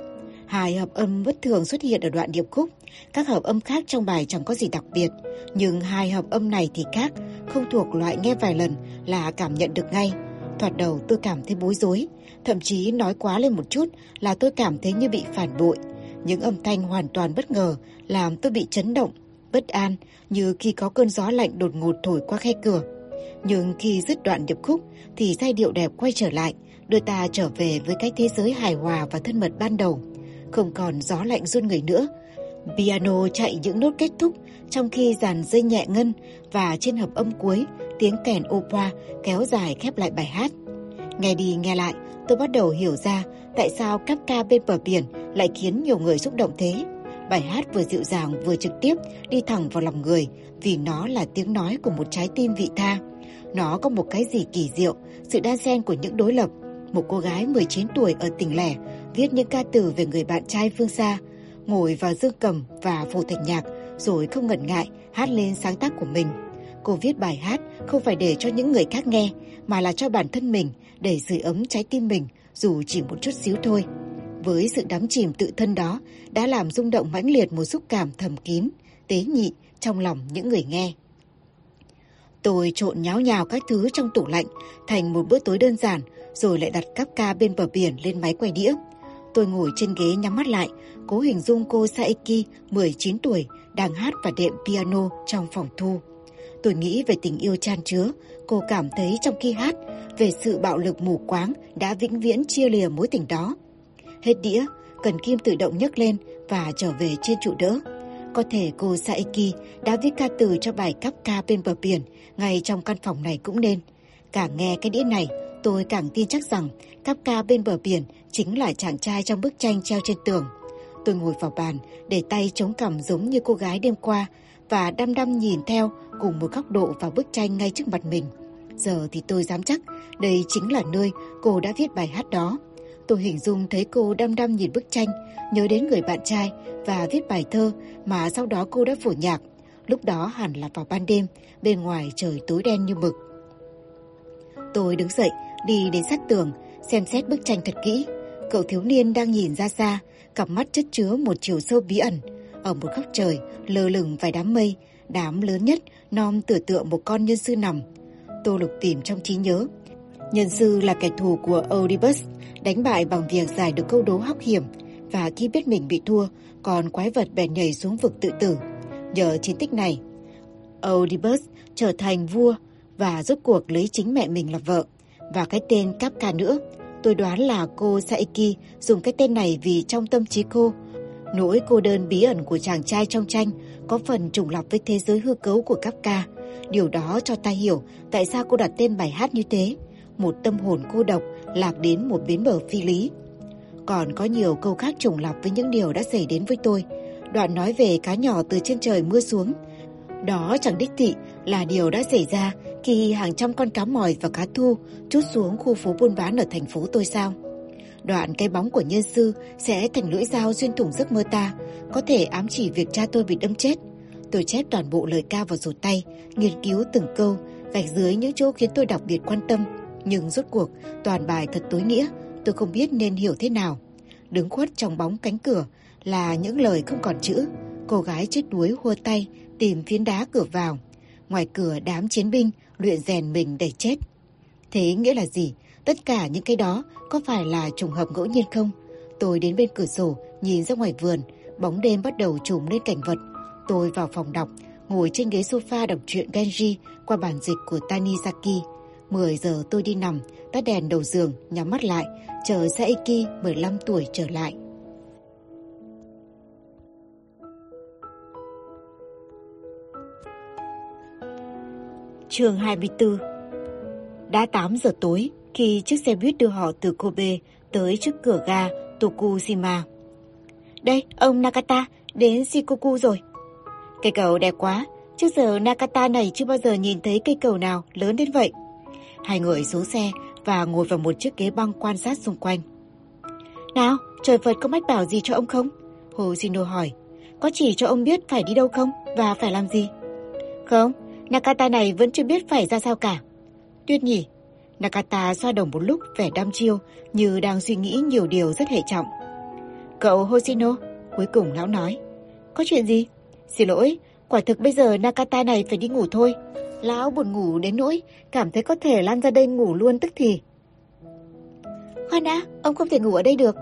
Hai hợp âm bất thường xuất hiện ở đoạn điệp khúc, các hợp âm khác trong bài chẳng có gì đặc biệt, nhưng hai hợp âm này thì khác, không thuộc loại nghe vài lần là cảm nhận được ngay. Thoạt đầu tôi cảm thấy bối rối, thậm chí nói quá lên một chút là tôi cảm thấy như bị phản bội. Những âm thanh hoàn toàn bất ngờ làm tôi bị chấn động, bất an như khi có cơn gió lạnh đột ngột thổi qua khe cửa. Nhưng khi dứt đoạn điệp khúc thì giai điệu đẹp quay trở lại, đưa ta trở về với cái thế giới hài hòa và thân mật ban đầu. Không còn gió lạnh run người nữa. Piano chạy những nốt kết thúc trong khi dàn dây nhẹ ngân và trên hợp âm cuối tiếng kèn opera kéo dài khép lại bài hát. Nghe đi nghe lại, tôi bắt đầu hiểu ra tại sao các ca bên bờ biển lại khiến nhiều người xúc động thế. Bài hát vừa dịu dàng vừa trực tiếp đi thẳng vào lòng người vì nó là tiếng nói của một trái tim vị tha. Nó có một cái gì kỳ diệu, sự đan xen của những đối lập. Một cô gái 19 tuổi ở tỉnh lẻ viết những ca từ về người bạn trai phương xa, ngồi vào dương cầm và phổ thành nhạc rồi không ngần ngại hát lên sáng tác của mình. Cô viết bài hát không phải để cho những người khác nghe mà là cho bản thân mình để sưởi ấm trái tim mình dù chỉ một chút xíu thôi. Với sự đắm chìm tự thân đó đã làm rung động mãnh liệt một xúc cảm thầm kín, tế nhị trong lòng những người nghe. Tôi trộn nháo nhào các thứ trong tủ lạnh thành một bữa tối đơn giản rồi lại đặt cắp ca bên bờ biển lên máy quay đĩa. Tôi ngồi trên ghế nhắm mắt lại, cố hình dung cô Saeki 19 tuổi đang hát và đệm piano trong phòng thu. Tôi nghĩ về tình yêu chan chứa, cô cảm thấy trong khi hát, về sự bạo lực mù quáng đã vĩnh viễn chia lìa mối tình đó. Hết đĩa, cần kim tự động nhấc lên và trở về trên trụ đỡ. Có thể cô saiki đã viết ca từ cho bài cắp ca bên bờ biển ngay trong căn phòng này cũng nên. Càng nghe cái đĩa này, tôi càng tin chắc rằng cắp ca bên bờ biển chính là chàng trai trong bức tranh treo trên tường. Tôi ngồi vào bàn, để tay chống cằm giống như cô gái đêm qua và đăm đăm nhìn theo cùng một góc độ vào bức tranh ngay trước mặt mình. Giờ thì tôi dám chắc đây chính là nơi cô đã viết bài hát đó. Tôi hình dung thấy cô đăm đăm nhìn bức tranh, nhớ đến người bạn trai và viết bài thơ mà sau đó cô đã phổ nhạc. Lúc đó hẳn là vào ban đêm, bên ngoài trời tối đen như mực. Tôi đứng dậy, đi đến sát tường, xem xét bức tranh thật kỹ. Cậu thiếu niên đang nhìn ra xa, cặp mắt chất chứa một chiều sâu bí ẩn. Ở một góc trời, lơ lửng vài đám mây, đám lớn nhất, non tựa tựa một con nhân sư nằm. Tô lục tìm trong trí nhớ. Nhân sư là kẻ thù của Oedipus, đánh bại bằng việc giải được câu đố hóc hiểm, và khi biết mình bị thua, còn quái vật bèn nhảy xuống vực tự tử. Nhờ chiến tích này, Oedipus trở thành vua và rốt cuộc lấy chính mẹ mình làm vợ và cái tên Kapka nữa. Tôi đoán là cô Saiki dùng cái tên này vì trong tâm trí cô, nỗi cô đơn bí ẩn của chàng trai trong tranh có phần trùng lặp với thế giới hư cấu của Kafka. Điều đó cho ta hiểu tại sao cô đặt tên bài hát như thế. Một tâm hồn cô độc lạc đến một bến bờ phi lý. Còn có nhiều câu khác trùng lặp với những điều đã xảy đến với tôi. Đoạn nói về cá nhỏ từ trên trời mưa xuống. Đó chẳng đích thị là điều đã xảy ra khi hàng trăm con cá mòi và cá thu trút xuống khu phố buôn bán ở thành phố tôi sao. Đoạn cái bóng của nhân sư sẽ thành lưỡi dao xuyên thủng giấc mơ ta, có thể ám chỉ việc cha tôi bị đâm chết. Tôi chép toàn bộ lời ca vào sổ tay, nghiên cứu từng câu, gạch dưới những chỗ khiến tôi đặc biệt quan tâm. Nhưng rốt cuộc, toàn bài thật tối nghĩa, tôi không biết nên hiểu thế nào. Đứng khuất trong bóng cánh cửa là những lời không còn chữ. Cô gái chết đuối hua tay, tìm phiến đá cửa vào. Ngoài cửa đám chiến binh luyện rèn mình để chết. Thế nghĩa là gì? Tất cả những cái đó có phải là trùng hợp ngẫu nhiên không? Tôi đến bên cửa sổ, nhìn ra ngoài vườn, bóng đêm bắt đầu trùm lên cảnh vật. Tôi vào phòng đọc, ngồi trên ghế sofa đọc truyện Genji qua bản dịch của Tanizaki. 10 giờ tôi đi nằm, tắt đèn đầu giường, nhắm mắt lại, chờ Saiki 15 tuổi trở lại. Chương 24 Đã 8 giờ tối khi chiếc xe buýt đưa họ từ Kobe tới trước cửa ga Tokushima. Đây, ông Nakata, đến Shikoku rồi. Cây cầu đẹp quá, trước giờ Nakata này chưa bao giờ nhìn thấy cây cầu nào lớn đến vậy. Hai người xuống xe và ngồi vào một chiếc ghế băng quan sát xung quanh. Nào, trời Phật có mách bảo gì cho ông không? Hồ Shino hỏi. Có chỉ cho ông biết phải đi đâu không và phải làm gì? Không, Nakata này vẫn chưa biết phải ra sao cả. Tuyết nhỉ, Nakata xoa đồng một lúc vẻ đăm chiêu như đang suy nghĩ nhiều điều rất hệ trọng. Cậu Hoshino, cuối cùng lão nói. Có chuyện gì? Xin lỗi, quả thực bây giờ Nakata này phải đi ngủ thôi. Lão buồn ngủ đến nỗi cảm thấy có thể lăn ra đây ngủ luôn tức thì. Khoan đã, ông không thể ngủ ở đây được.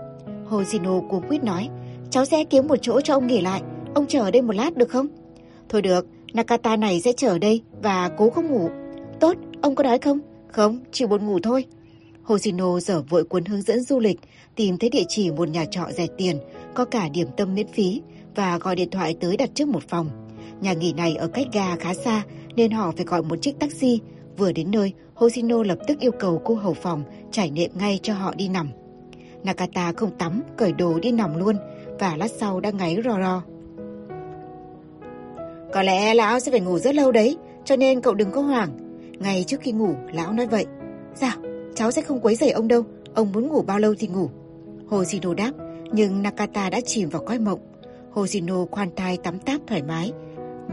Hoshino cuống quýt nói. Cháu sẽ kiếm một chỗ cho ông nghỉ lại. Ông chờ ở đây một lát được không? Thôi được, Nakata này sẽ chờ ở đây và cố không ngủ. Tốt, ông có đói không? Không, chỉ buồn ngủ thôi. Hosino dở vội cuốn hướng dẫn du lịch, tìm thấy địa chỉ một nhà trọ rẻ tiền, có cả điểm tâm miễn phí và gọi điện thoại tới đặt trước một phòng. Nhà nghỉ này ở cách ga khá xa nên họ phải gọi một chiếc taxi. Vừa đến nơi, Hosino lập tức yêu cầu cô hầu phòng trải nệm ngay cho họ đi nằm. Nakata không tắm, cởi đồ đi nằm luôn và lát sau đã ngáy rò rò. Có lẽ lão sẽ phải ngủ rất lâu đấy, cho nên cậu đừng có hoảng. Ngay trước khi ngủ, lão nói vậy. Dạ, cháu sẽ không quấy rầy ông đâu, ông muốn ngủ bao lâu thì ngủ. Hoshino đáp, nhưng Nakata đã chìm vào cõi mộng. Hoshino khoan thai tắm táp thoải mái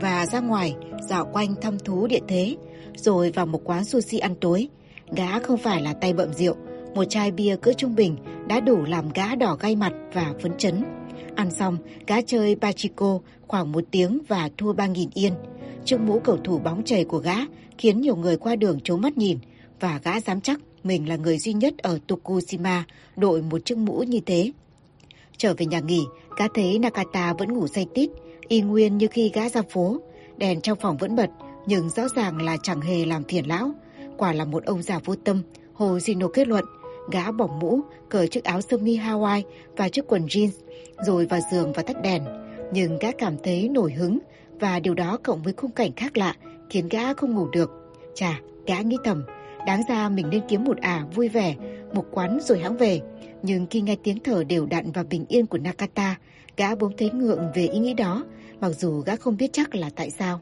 và ra ngoài dạo quanh thăm thú địa thế, rồi vào một quán sushi ăn tối. Gã không phải là tay bậm rượu, Một chai bia cỡ trung bình đã đủ làm gã đỏ gai mặt và phấn chấn. Ăn xong, gã chơi Pachiko khoảng một tiếng và thua 3.000 yên. Chiếc mũ cầu thủ bóng chảy của gã khiến nhiều người qua đường trố mắt nhìn và gã dám chắc mình là người duy nhất ở Tokushima đội một chiếc mũ như thế. Trở về nhà nghỉ, gã thấy Nakata vẫn ngủ say tít, y nguyên như khi gã ra phố. Đèn trong phòng vẫn bật, nhưng rõ ràng là chẳng hề làm phiền lão. Quả là một ông già vô tâm, Hồ Zino kết luận. Gã bỏ mũ, cởi chiếc áo sơ mi Hawaii và chiếc quần jeans, rồi vào giường và tắt đèn. Nhưng gã cảm thấy nổi hứng và điều đó cộng với khung cảnh khác lạ khiến gã không ngủ được. Chà, gã nghĩ thầm, đáng ra mình nên kiếm một ả vui vẻ, một quán rồi hãng về. Nhưng khi nghe tiếng thở đều đặn và bình yên của Nakata, gã bỗng thấy ngượng về ý nghĩ đó, mặc dù gã không biết chắc là tại sao.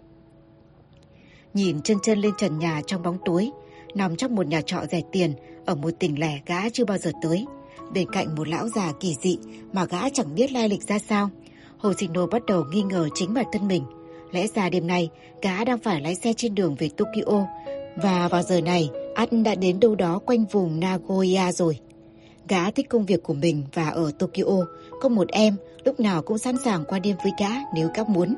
Nhìn chân chân lên trần nhà trong bóng tối, nằm trong một nhà trọ rẻ tiền ở một tỉnh lẻ gã chưa bao giờ tới. Bên cạnh một lão già kỳ dị mà gã chẳng biết lai lịch ra sao, Hoshino bắt đầu nghi ngờ chính bản thân mình. Lẽ ra đêm nay, cá đang phải lái xe trên đường về Tokyo và vào giờ này, ắt đã đến đâu đó quanh vùng Nagoya rồi. Gã thích công việc của mình và ở Tokyo có một em lúc nào cũng sẵn sàng qua đêm với gã nếu gã muốn.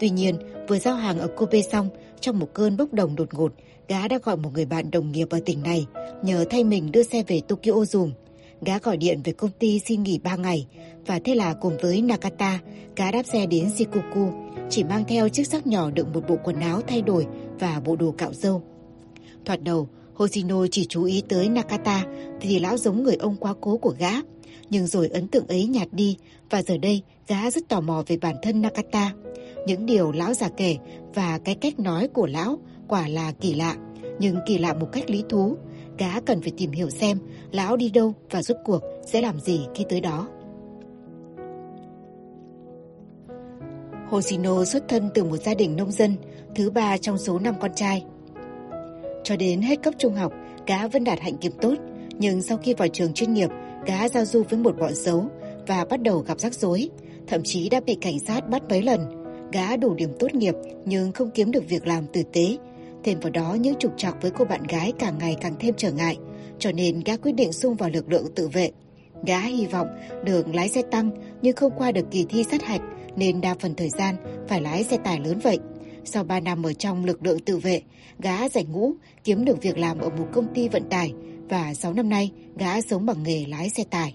Tuy nhiên, vừa giao hàng ở Kobe xong, trong một cơn bốc đồng đột ngột, gã đã gọi một người bạn đồng nghiệp ở tỉnh này nhờ thay mình đưa xe về Tokyo dùm. Gã gọi điện về công ty xin nghỉ 3 ngày và thế là cùng với Nakata, gã đáp xe đến Shikoku, chỉ mang theo chiếc xác nhỏ đựng một bộ quần áo thay đổi và bộ đồ cạo râu. Thoạt đầu, Hoshino chỉ chú ý tới Nakata thì lão giống người ông quá cố của gã. Nhưng rồi ấn tượng ấy nhạt đi và giờ đây gã rất tò mò về bản thân Nakata. Những điều lão già kể và cái cách nói của lão quả là kỳ lạ, nhưng kỳ lạ một cách lý thú. Gã cần phải tìm hiểu xem lão đi đâu và rốt cuộc sẽ làm gì khi tới đó. Hoshino xuất thân từ một gia đình nông dân, thứ ba trong số năm con trai. Cho đến hết cấp trung học, gã vẫn đạt hạnh kiểm tốt, nhưng sau khi vào trường chuyên nghiệp, gã giao du với một bọn xấu và bắt đầu gặp rắc rối, thậm chí đã bị cảnh sát bắt mấy lần. Gã đủ điểm tốt nghiệp nhưng không kiếm được việc làm tử tế. Thêm vào đó những trục trặc với cô bạn gái càng ngày càng thêm trở ngại, cho nên gã quyết định xung vào lực lượng tự vệ. Gã hy vọng được lái xe tăng nhưng không qua được kỳ thi sát hạch nên đa phần thời gian phải lái xe tải lớn vậy. Sau 3 năm ở trong lực lượng tự vệ, gã giải ngũ, kiếm được việc làm ở một công ty vận tải và 6 năm nay gã sống bằng nghề lái xe tải.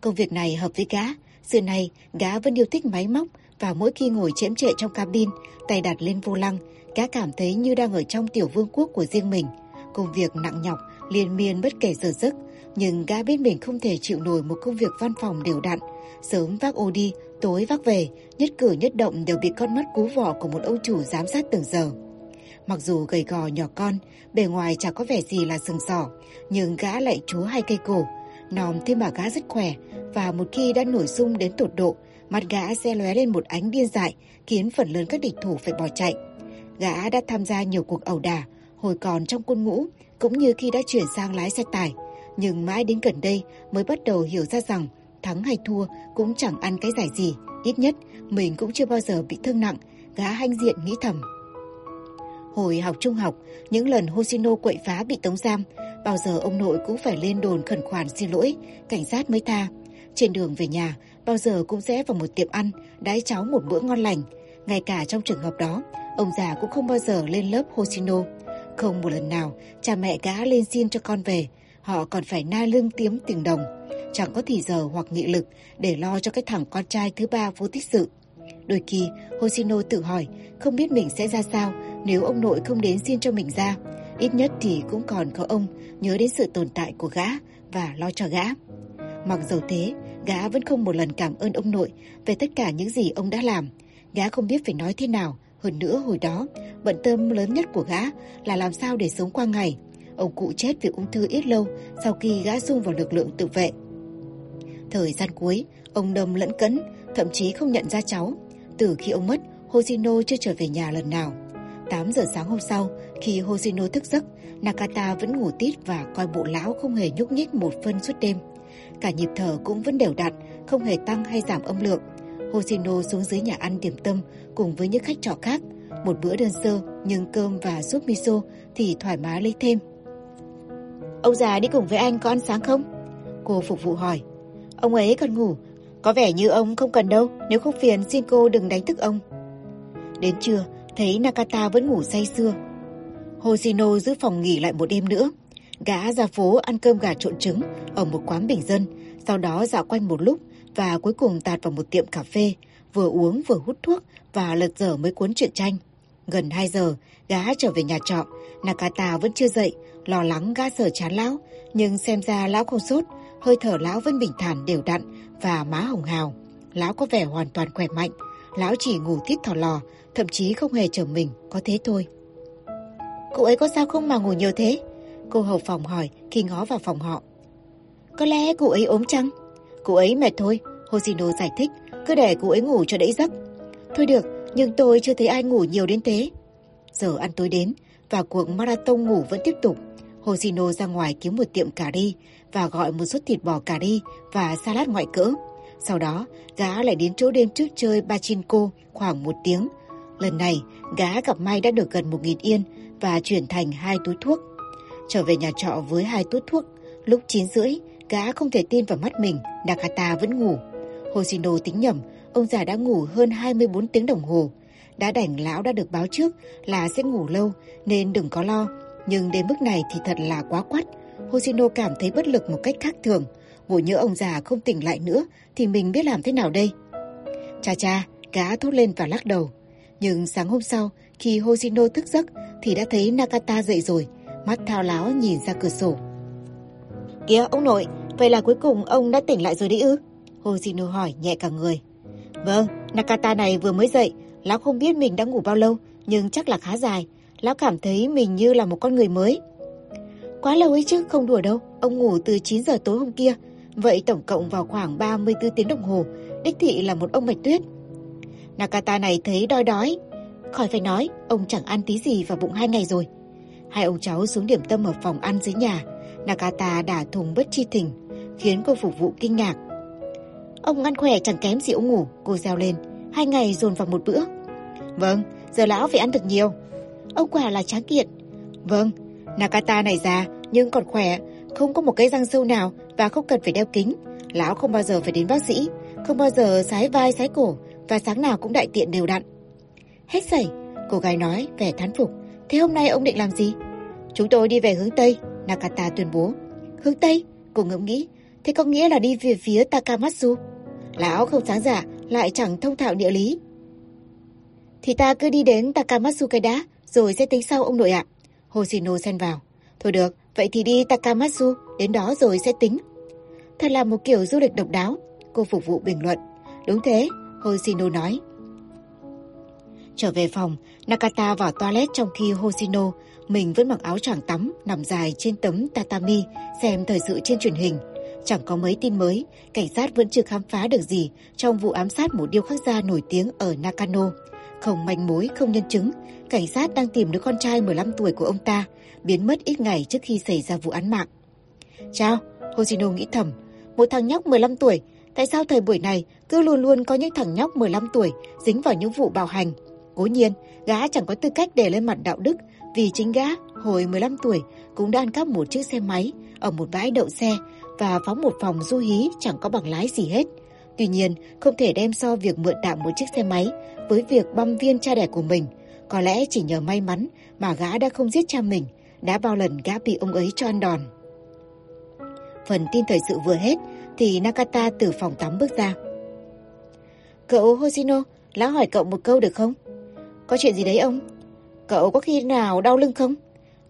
Công việc này hợp với gã, xưa nay gã vẫn yêu thích máy móc và mỗi khi ngồi chễm trệ trong cabin, tay đặt lên vô lăng, gã cảm thấy như đang ở trong tiểu vương quốc của riêng mình. Công việc nặng nhọc, liên miên bất kể giờ giấc, nhưng gã biết mình không thể chịu nổi một công việc văn phòng đều đặn. Sớm vác ô đi, tối vác về, nhất cử nhất động đều bị con mắt cú vỏ của một ông chủ giám sát từng giờ. Mặc dù gầy gò nhỏ con, bề ngoài chẳng có vẻ gì là sừng sỏ, nhưng gã lại chúa hai cây cổ. Nòm thêm mà gã rất khỏe, và một khi đã nổi sung đến tột độ, mặt gã sẽ lóe lên một ánh điên dại, khiến phần lớn các địch thủ phải bỏ chạy. Gã đã tham gia nhiều cuộc ẩu đả, hồi còn trong quân ngũ, cũng như khi đã chuyển sang lái xe tải. Nhưng mãi đến gần đây mới bắt đầu hiểu ra rằng thắng hay thua cũng chẳng ăn cái giải gì. Ít nhất mình cũng chưa bao giờ bị thương nặng, gã hanh diện nghĩ thầm. Hồi học trung học, những lần Hoshino quậy phá bị tống giam, bao giờ ông nội cũng phải lên đồn khẩn khoản xin lỗi, cảnh sát mới tha. Trên đường về nhà, bao giờ cũng sẽ vào một tiệm ăn, đãi cháu một bữa ngon lành. Ngay cả trong trường hợp đó, ông già cũng không bao giờ lên lớp Hoshino. Không một lần nào, cha mẹ gã lên xin cho con về, họ còn phải na lưng tiếm tiền đồng. Chẳng có thì giờ hoặc nghị lực để lo cho cái thằng con trai thứ ba vô tích sự. Đôi khi, Hoshino tự hỏi không biết mình sẽ ra sao nếu ông nội không đến xin cho mình ra. Ít nhất thì cũng còn có ông nhớ đến sự tồn tại của gã và lo cho gã. Mặc dầu thế, gã vẫn không một lần cảm ơn ông nội về tất cả những gì ông đã làm. Gã không biết phải nói thế nào. Hơn nữa hồi đó, bận tâm lớn nhất của gã là làm sao để sống qua ngày. Ông cụ chết vì ung thư ít lâu sau khi gã xung vào lực lượng tự vệ. Thời gian cuối, ông đâm lẫn cấn, thậm chí không nhận ra cháu. Từ khi ông mất, Hoshino chưa trở về nhà lần nào. 8 giờ sáng hôm sau, khi Hoshino thức giấc, Nakata vẫn ngủ tít và coi bộ lão không hề nhúc nhích một phân suốt đêm. Cả nhịp thở cũng vẫn đều đặn, không hề tăng hay giảm âm lượng. Hoshino xuống dưới nhà ăn điểm tâm cùng với những khách trọ khác. Một bữa đơn sơ nhưng cơm và súp miso thì thoải mái lấy thêm. Ông già đi cùng với anh có ăn sáng không? Cô phục vụ hỏi. Ông ấy còn ngủ. Có vẻ như ông không cần đâu. Nếu không phiền xin cô đừng đánh thức ông. Đến trưa, thấy Nakata vẫn ngủ say sưa. Hoshino giữ phòng nghỉ lại một đêm nữa. Gã ra phố ăn cơm gà trộn trứng ở một quán bình dân, sau đó dạo quanh một lúc và cuối cùng tạt vào một tiệm cà phê, vừa uống vừa hút thuốc và lật dở mấy cuốn truyện tranh. Gần 2 giờ, gã trở về nhà trọ, Nakata vẫn chưa dậy, lo lắng gã sợ chán lão, nhưng xem ra lão không sốt, hơi thở lão vẫn bình thản đều đặn và má hồng hào. Lão có vẻ hoàn toàn khỏe mạnh, lão chỉ ngủ thít thỏ lò, thậm chí không hề trở mình, có thế thôi. Cụ ấy có sao không mà ngủ nhiều thế? Cô hầu phòng hỏi khi ngó vào phòng họ. Có lẽ cụ ấy ốm chăng? Cụ ấy mệt thôi, Hoshino giải thích, cứ để cụ ấy ngủ cho đẫy giấc. Thôi được, nhưng tôi chưa thấy ai ngủ nhiều đến thế. Giờ ăn tối đến và cuộc marathon ngủ vẫn tiếp tục. Hoshino ra ngoài kiếm một tiệm cà ri và gọi một suất thịt bò cà ri và salad ngoại cỡ. Sau đó, gã lại đến chỗ đêm trước chơi Pachinko khoảng một tiếng. Lần này, gã gặp may đã được gần 1.000 yên và chuyển thành hai túi thuốc. Trở về nhà trọ với hai túi thuốc, lúc 9 rưỡi, gã không thể tin vào mắt mình, Nakata vẫn ngủ. Hoshino tính nhầm, ông già đã ngủ hơn 24 tiếng đồng hồ. Đã đảnh lão đã được báo trước là sẽ ngủ lâu nên đừng có lo. Nhưng đến mức này thì thật là quá quắt. Hoshino cảm thấy bất lực một cách khác thường. Ngồi nhớ ông già không tỉnh lại nữa thì mình biết làm thế nào đây? Cha cha, gã thốt lên và lắc đầu. Nhưng sáng hôm sau, khi Hoshino thức giấc thì đã thấy Nakata dậy rồi, mắt thao láo nhìn ra cửa sổ. Kìa ông nội, vậy là cuối cùng ông đã tỉnh lại rồi đấy ư? Hoshino hỏi nhẹ cả người. Vâng, Nakata này vừa mới dậy, lão không biết mình đã ngủ bao lâu, nhưng chắc là khá dài. Lão cảm thấy mình như là một con người mới. Quá lâu ấy chứ, không đùa đâu. Ông ngủ từ 9 giờ tối hôm kia. Vậy tổng cộng vào khoảng 34 tiếng đồng hồ, đích thị là một ông bạch tuyết. Nakata này thấy đói đói. Khỏi phải nói, ông chẳng ăn tí gì vào bụng hai ngày rồi. Hai ông cháu xuống điểm tâm ở phòng ăn dưới nhà. Nakata đả thùng bất chi thình, khiến cô phục vụ kinh ngạc. Ông ăn khỏe chẳng kém gì ông ngủ, cô reo lên. Hai ngày dồn vào một bữa. Vâng, giờ lão phải ăn được nhiều. Ông quả là tráng kiện. Vâng, Nakata này già nhưng còn khỏe, không có một cái răng sâu nào và không cần phải đeo kính. Lão không bao giờ phải đến bác sĩ, không bao giờ sái vai sái cổ và sáng nào cũng đại tiện đều đặn. Hết sẩy, cô gái nói vẻ thán phục. Thế hôm nay ông định làm gì? Chúng tôi đi về hướng Tây, Nakata tuyên bố. Hướng Tây? Cô ngẫm nghĩ. Thế có nghĩa là đi về phía Takamatsu. Lão không sáng giả, lại chẳng thông thạo địa lý. Thì ta cứ đi đến Takamatsu cái đá, rồi sẽ tính sau ông nội ạ. Hoshino xen vào. Thôi được, vậy thì đi Takamatsu, đến đó rồi sẽ tính. Thật là một kiểu du lịch độc đáo, cô phục vụ bình luận. Đúng thế, Hoshino nói. Trở về phòng, Nakata vào toilet trong khi Hoshino, mình vẫn mặc áo choàng tắm, nằm dài trên tấm tatami, xem thời sự trên truyền hình. Chẳng có mấy tin mới, cảnh sát vẫn chưa khám phá được gì trong vụ ám sát một điêu khắc gia nổi tiếng ở Nakano. Không manh mối, không nhân chứng, cảnh sát đang tìm đứa con trai 15 tuổi của ông ta, biến mất ít ngày trước khi xảy ra vụ án mạng. Chao, Hoshino nghĩ thầm, một thằng nhóc 15 tuổi, tại sao thời buổi này cứ luôn luôn có những thằng nhóc 15 tuổi dính vào những vụ bạo hành? Cố nhiên, gã chẳng có tư cách để lên mặt đạo đức vì chính gã hồi 15 tuổi cũng đã ăn cắp một chiếc xe máy ở một bãi đậu xe và phóng một phòng du hí chẳng có bằng lái gì hết. Tuy nhiên, không thể đem so việc mượn tạm một chiếc xe máy với việc băm viên cha đẻ của mình. Có lẽ chỉ nhờ may mắn mà gã đã không giết cha mình, đã bao lần gã bị ông ấy cho ăn đòn. Phần tin thời sự vừa hết thì Nakata từ phòng tắm bước ra. Cậu Hoshino, lão hỏi cậu một câu được không? Có chuyện gì đấy ông? Cậu có khi nào đau lưng không?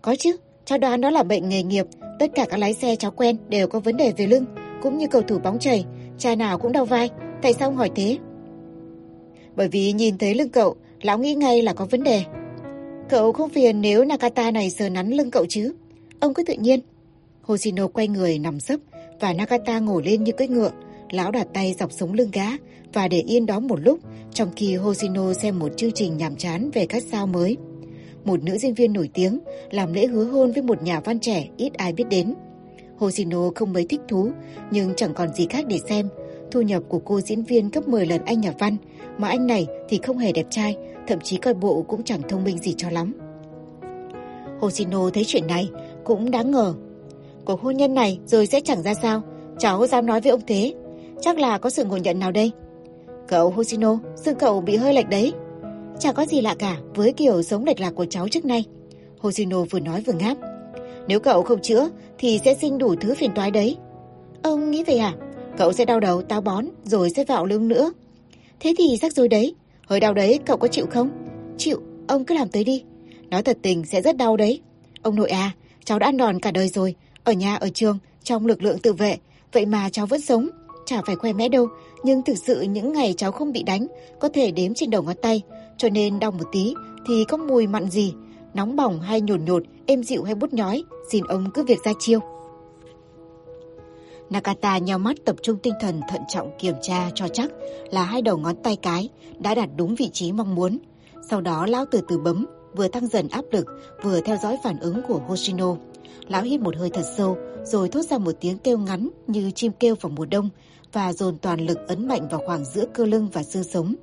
Có chứ, cháu đoán đó là bệnh nghề nghiệp. Tất cả các lái xe cháu quen đều có vấn đề về lưng, cũng như cầu thủ bóng chày. Cha nào cũng đau vai. Tại sao ông hỏi thế? Bởi vì nhìn thấy lưng cậu, lão nghĩ ngay là có vấn đề. Cậu không phiền nếu Nakata này sờ nắn lưng cậu chứ? Ông cứ tự nhiên. Hoshino quay người nằm sấp và Nakata ngồi lên như cưỡi ngựa. Lão đặt tay dọc sống lưng gã và để yên đó một lúc, trong khi Hoshino xem một chương trình nhàm chán về các sao mới. Một nữ diễn viên nổi tiếng làm lễ hứa hôn với một nhà văn trẻ ít ai biết đến. Hoshino không mấy thích thú, nhưng chẳng còn gì khác để xem. Thu nhập của cô diễn viên gấp 10 lần anh nhà văn, mà anh này thì không hề đẹp trai thậm chí coi bộ cũng chẳng thông minh gì cho lắm. Hoshino thấy chuyện này cũng đáng ngờ. Cuộc hôn nhân này rồi sẽ chẳng ra sao. Cháu dám nói với ông thế. Chắc là có sự ngộ nhận nào đây. Cậu Hoshino, xương cậu bị hơi lệch đấy. Chả có gì lạ cả với kiểu sống lệch lạc của cháu trước nay. Hoshino vừa nói vừa ngáp. Nếu cậu không chữa thì sẽ sinh đủ thứ phiền toái đấy. Ông nghĩ vậy à? Cậu sẽ đau đầu, táo bón rồi sẽ vạo lưng nữa. Thế thì rắc rối đấy. Hơi đau đấy, cậu có chịu không? Chịu, ông cứ làm tới đi. Nói thật tình sẽ rất đau đấy. Ông nội à, cháu đã ăn đòn cả đời rồi. Ở nhà, ở trường, trong lực lượng tự vệ. Vậy mà cháu vẫn sống. Chả phải khoe mẽ đâu. Nhưng thực sự những ngày cháu không bị đánh, có thể đếm trên đầu ngón tay. Cho nên đau một tí thì có mùi mặn gì. Nóng bỏng hay nhột nhột, êm dịu hay bút nhói. Xin ông cứ việc ra chiêu. Nakata nheo mắt tập trung tinh thần thận trọng kiểm tra cho chắc là hai đầu ngón tay cái đã đặt đúng vị trí mong muốn. Sau đó lão từ từ bấm, vừa tăng dần áp lực, vừa theo dõi phản ứng của Hoshino. Lão hít một hơi thật sâu, rồi thốt ra một tiếng kêu ngắn như chim kêu vào mùa đông và dồn toàn lực ấn mạnh vào khoảng giữa cơ lưng và xương sống.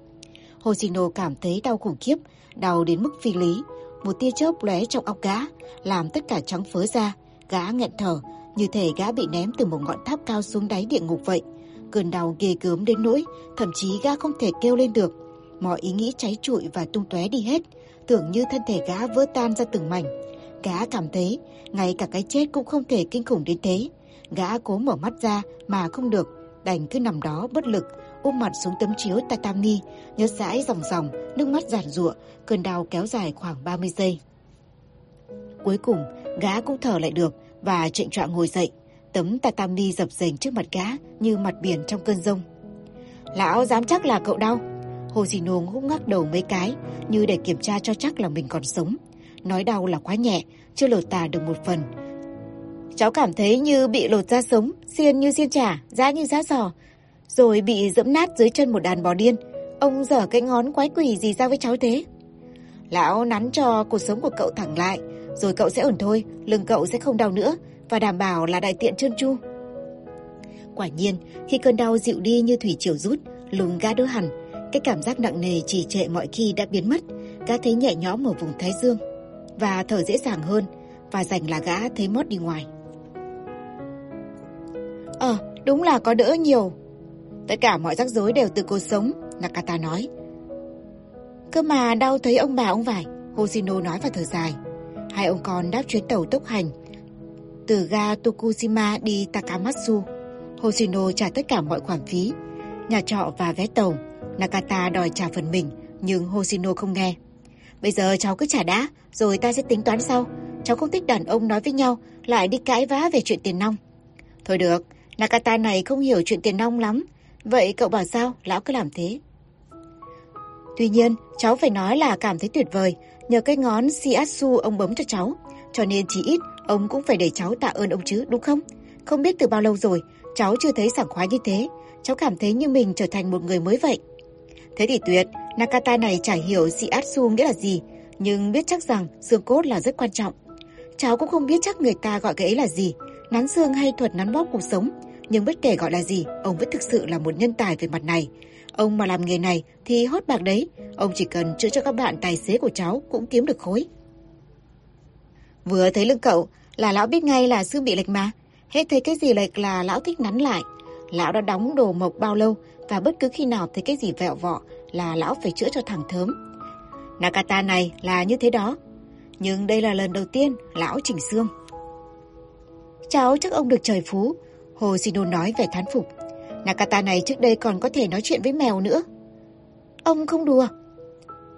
Hoshino cảm thấy đau khủng khiếp, đau đến mức phi lý. Một tia chớp lóe trong óc gã, làm tất cả trắng phớ ra. Gã nghẹn thở, như thể gã bị ném từ một ngọn tháp cao xuống đáy địa ngục vậy. Cơn đau ghê gớm đến nỗi, thậm chí gã không thể kêu lên được. Mọi ý nghĩ cháy trụi và tung tóe đi hết, tưởng như thân thể gã vỡ tan ra từng mảnh. Gã cảm thấy, ngay cả cái chết cũng không thể kinh khủng đến thế. Gã cố mở mắt ra mà không được, đành cứ nằm đó bất lực, ôm mặt xuống tấm chiếu tatami, nhớ dãi ròng ròng nước mắt giản giụa, cơn đau kéo dài khoảng 30 giây. Cuối cùng, gã cũng thở lại được, và trịnh trọng ngồi dậy, tấm tatami dập dềnh trước mặt gã như mặt biển trong cơn rông. Lão dám chắc là cậu đau. hồ di nô ngúc ngắc đầu mấy cái như để kiểm tra cho chắc là mình còn sống. Nói đau là quá nhẹ, chưa lột tà được một phần. Cháu cảm thấy như bị lột da sống, xiên như xiên chả, giá như giá giò. Rồi bị dẫm nát dưới chân một đàn bò điên. Ông dở cái ngón quái quỷ gì ra với cháu thế? Lão nắn cho cuộc sống của cậu thẳng lại, rồi cậu sẽ ổn thôi, lưng cậu sẽ không đau nữa và đảm bảo là đại tiện trơn tru. Quả nhiên, khi cơn đau dịu đi như thủy triều rút, lùng ga đỡ hẳn, cái cảm giác nặng nề chỉ trệ mọi khi đã biến mất, gã thấy nhẹ nhõm ở vùng thái dương và thở dễ dàng hơn và dành là gã thấy mót đi ngoài. Ờ, đúng là có đỡ nhiều. Tất cả mọi rắc rối đều từ cô sống, Nakata nói. Cơ mà đau thấy ông bà ông vải, Hoshino nói và thở dài. Hai ông con đáp chuyến tàu tốc hành từ ga Tokushima đi Takamatsu. Hoshino trả tất cả mọi khoản phí, nhà trọ và vé tàu. Nakata đòi trả phần mình, nhưng Hoshino không nghe. Bây giờ cháu cứ trả đã, rồi ta sẽ tính toán sau. Cháu không thích đàn ông nói với nhau, lại đi cãi vã về chuyện tiền nong. Thôi được, Nakata này không hiểu chuyện tiền nong lắm. Vậy cậu bảo sao, lão cứ làm thế. Tuy nhiên, cháu phải nói là cảm thấy tuyệt vời, nhờ cái ngón Shiatsu ông bấm cho cháu. Cho nên chỉ ít, ông cũng phải để cháu tạ ơn ông chứ, đúng không? Không biết từ bao lâu rồi, cháu chưa thấy sảng khoái như thế. Cháu cảm thấy như mình trở thành một người mới vậy. Thế thì tuyệt, Nakata này chả hiểu Shiatsu nghĩa là gì, nhưng biết chắc rằng xương cốt là rất quan trọng. Cháu cũng không biết chắc người ta gọi cái ấy là gì, nắn xương hay thuật nắn bóp cuộc sống. Nhưng bất kể gọi là gì, ông vẫn thực sự là một nhân tài về mặt này. Ông mà làm nghề này thì hốt bạc đấy. Ông chỉ cần chữa cho các bạn tài xế của cháu cũng kiếm được khối. Vừa thấy lưng cậu là lão biết ngay là xương bị lệch mà. Hết thấy cái gì lệch là lão thích nắn lại. Lão đã đóng đồ mộc bao lâu và bất cứ khi nào thấy cái gì vẹo vọ là lão phải chữa cho thẳng thớm. Nakata này là như thế đó. Nhưng đây là lần đầu tiên lão chỉnh xương. Cháu chắc ông được trời phú. Hồ Shino nói vẻ thán phục. Nakata này trước đây còn có thể nói chuyện với mèo nữa. Ông không đùa.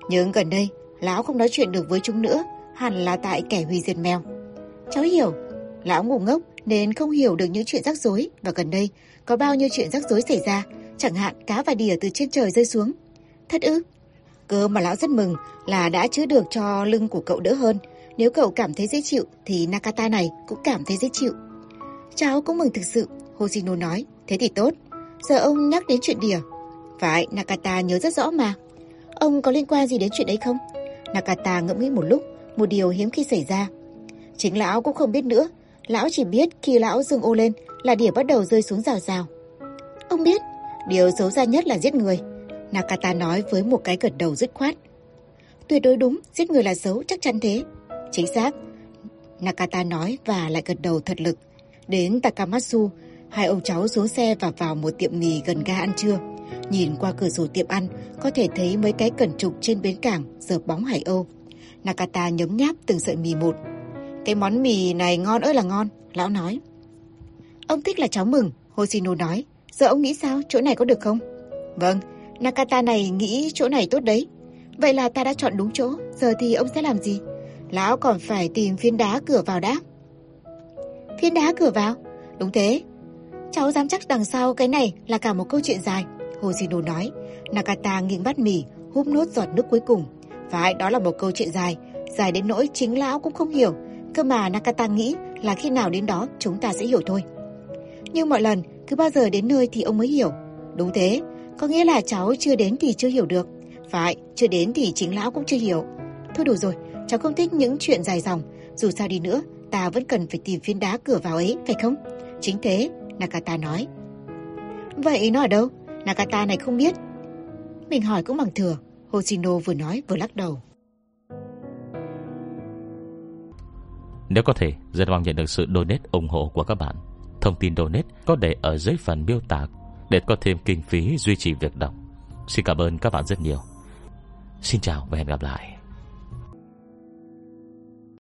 Nhưng gần đây, lão không nói chuyện được với chúng nữa, hẳn là tại kẻ hủy diệt mèo. Cháu hiểu, lão ngủ ngốc nên không hiểu được những chuyện rắc rối và gần đây có bao nhiêu chuyện rắc rối xảy ra, chẳng hạn cá và đỉa từ trên trời rơi xuống. Thật ư? Cơ mà lão rất mừng là đã chữa được cho lưng của cậu đỡ hơn. Nếu cậu cảm thấy dễ chịu thì Nakata này cũng cảm thấy dễ chịu. Cháu cũng mừng thực sự, Hoshino nói. Thế thì tốt. Giờ ông nhắc đến chuyện đỉa. Phải, Nakata nhớ rất rõ mà. Ông có liên quan gì đến chuyện đấy không? Nakata ngẫm nghĩ một lúc, một điều hiếm khi xảy ra. Chính lão cũng không biết nữa. Lão chỉ biết khi lão dưng ô lên là đỉa bắt đầu rơi xuống rào rào. Ông biết, điều xấu xa nhất là giết người. Nakata nói với một cái gật đầu dứt khoát. Tuyệt đối đúng, giết người là xấu, chắc chắn thế. Chính xác. Nakata nói và lại gật đầu thật lực. Đến Takamatsu, hai ông cháu xuống xe và vào một tiệm mì gần ga ăn trưa. Nhìn qua cửa sổ tiệm ăn, có thể thấy mấy cái cẩn trục trên bến cảng dợp bóng hải âu. Nakata nhấm nháp từng sợi mì một. Cái món mì này ngon ơi là ngon, lão nói. Ông thích là cháu mừng, Hoshino nói. Giờ ông nghĩ sao, chỗ này có được không? Vâng, Nakata này nghĩ chỗ này tốt đấy. Vậy là ta đã chọn đúng chỗ, giờ thì ông sẽ làm gì? Lão còn phải tìm phiến đá cửa vào đã. Phiến đá cửa vào? Đúng thế. Cháu dám chắc đằng sau cái này là cả một câu chuyện dài. Hoshino nói. Nakata nghiêng bát mì, húp nốt giọt nước cuối cùng. Phải, đó là một câu chuyện dài. Dài đến nỗi chính lão cũng không hiểu. Cơ mà Nakata nghĩ là khi nào đến đó chúng ta sẽ hiểu thôi. Nhưng mọi lần, cứ bao giờ đến nơi thì ông mới hiểu. Đúng thế, có nghĩa là cháu chưa đến thì chưa hiểu được. Phải, chưa đến thì chính lão cũng chưa hiểu. Thôi đủ rồi, cháu không thích những chuyện dài dòng. Dù sao đi nữa, ta vẫn cần phải tìm phiến đá cửa vào ấy, phải không? Chính thế, Nakata nói. Vậy nó ở đâu? Nakata này không biết. Mình hỏi cũng bằng thừa. Hoshino vừa nói vừa lắc đầu. Nếu có thể, rất mong nhận được sự donate ủng hộ của các bạn. Thông tin donate có để ở dưới phần miêu tả để có thêm kinh phí duy trì việc đọc. Xin cảm ơn các bạn rất nhiều. Xin chào và hẹn gặp lại.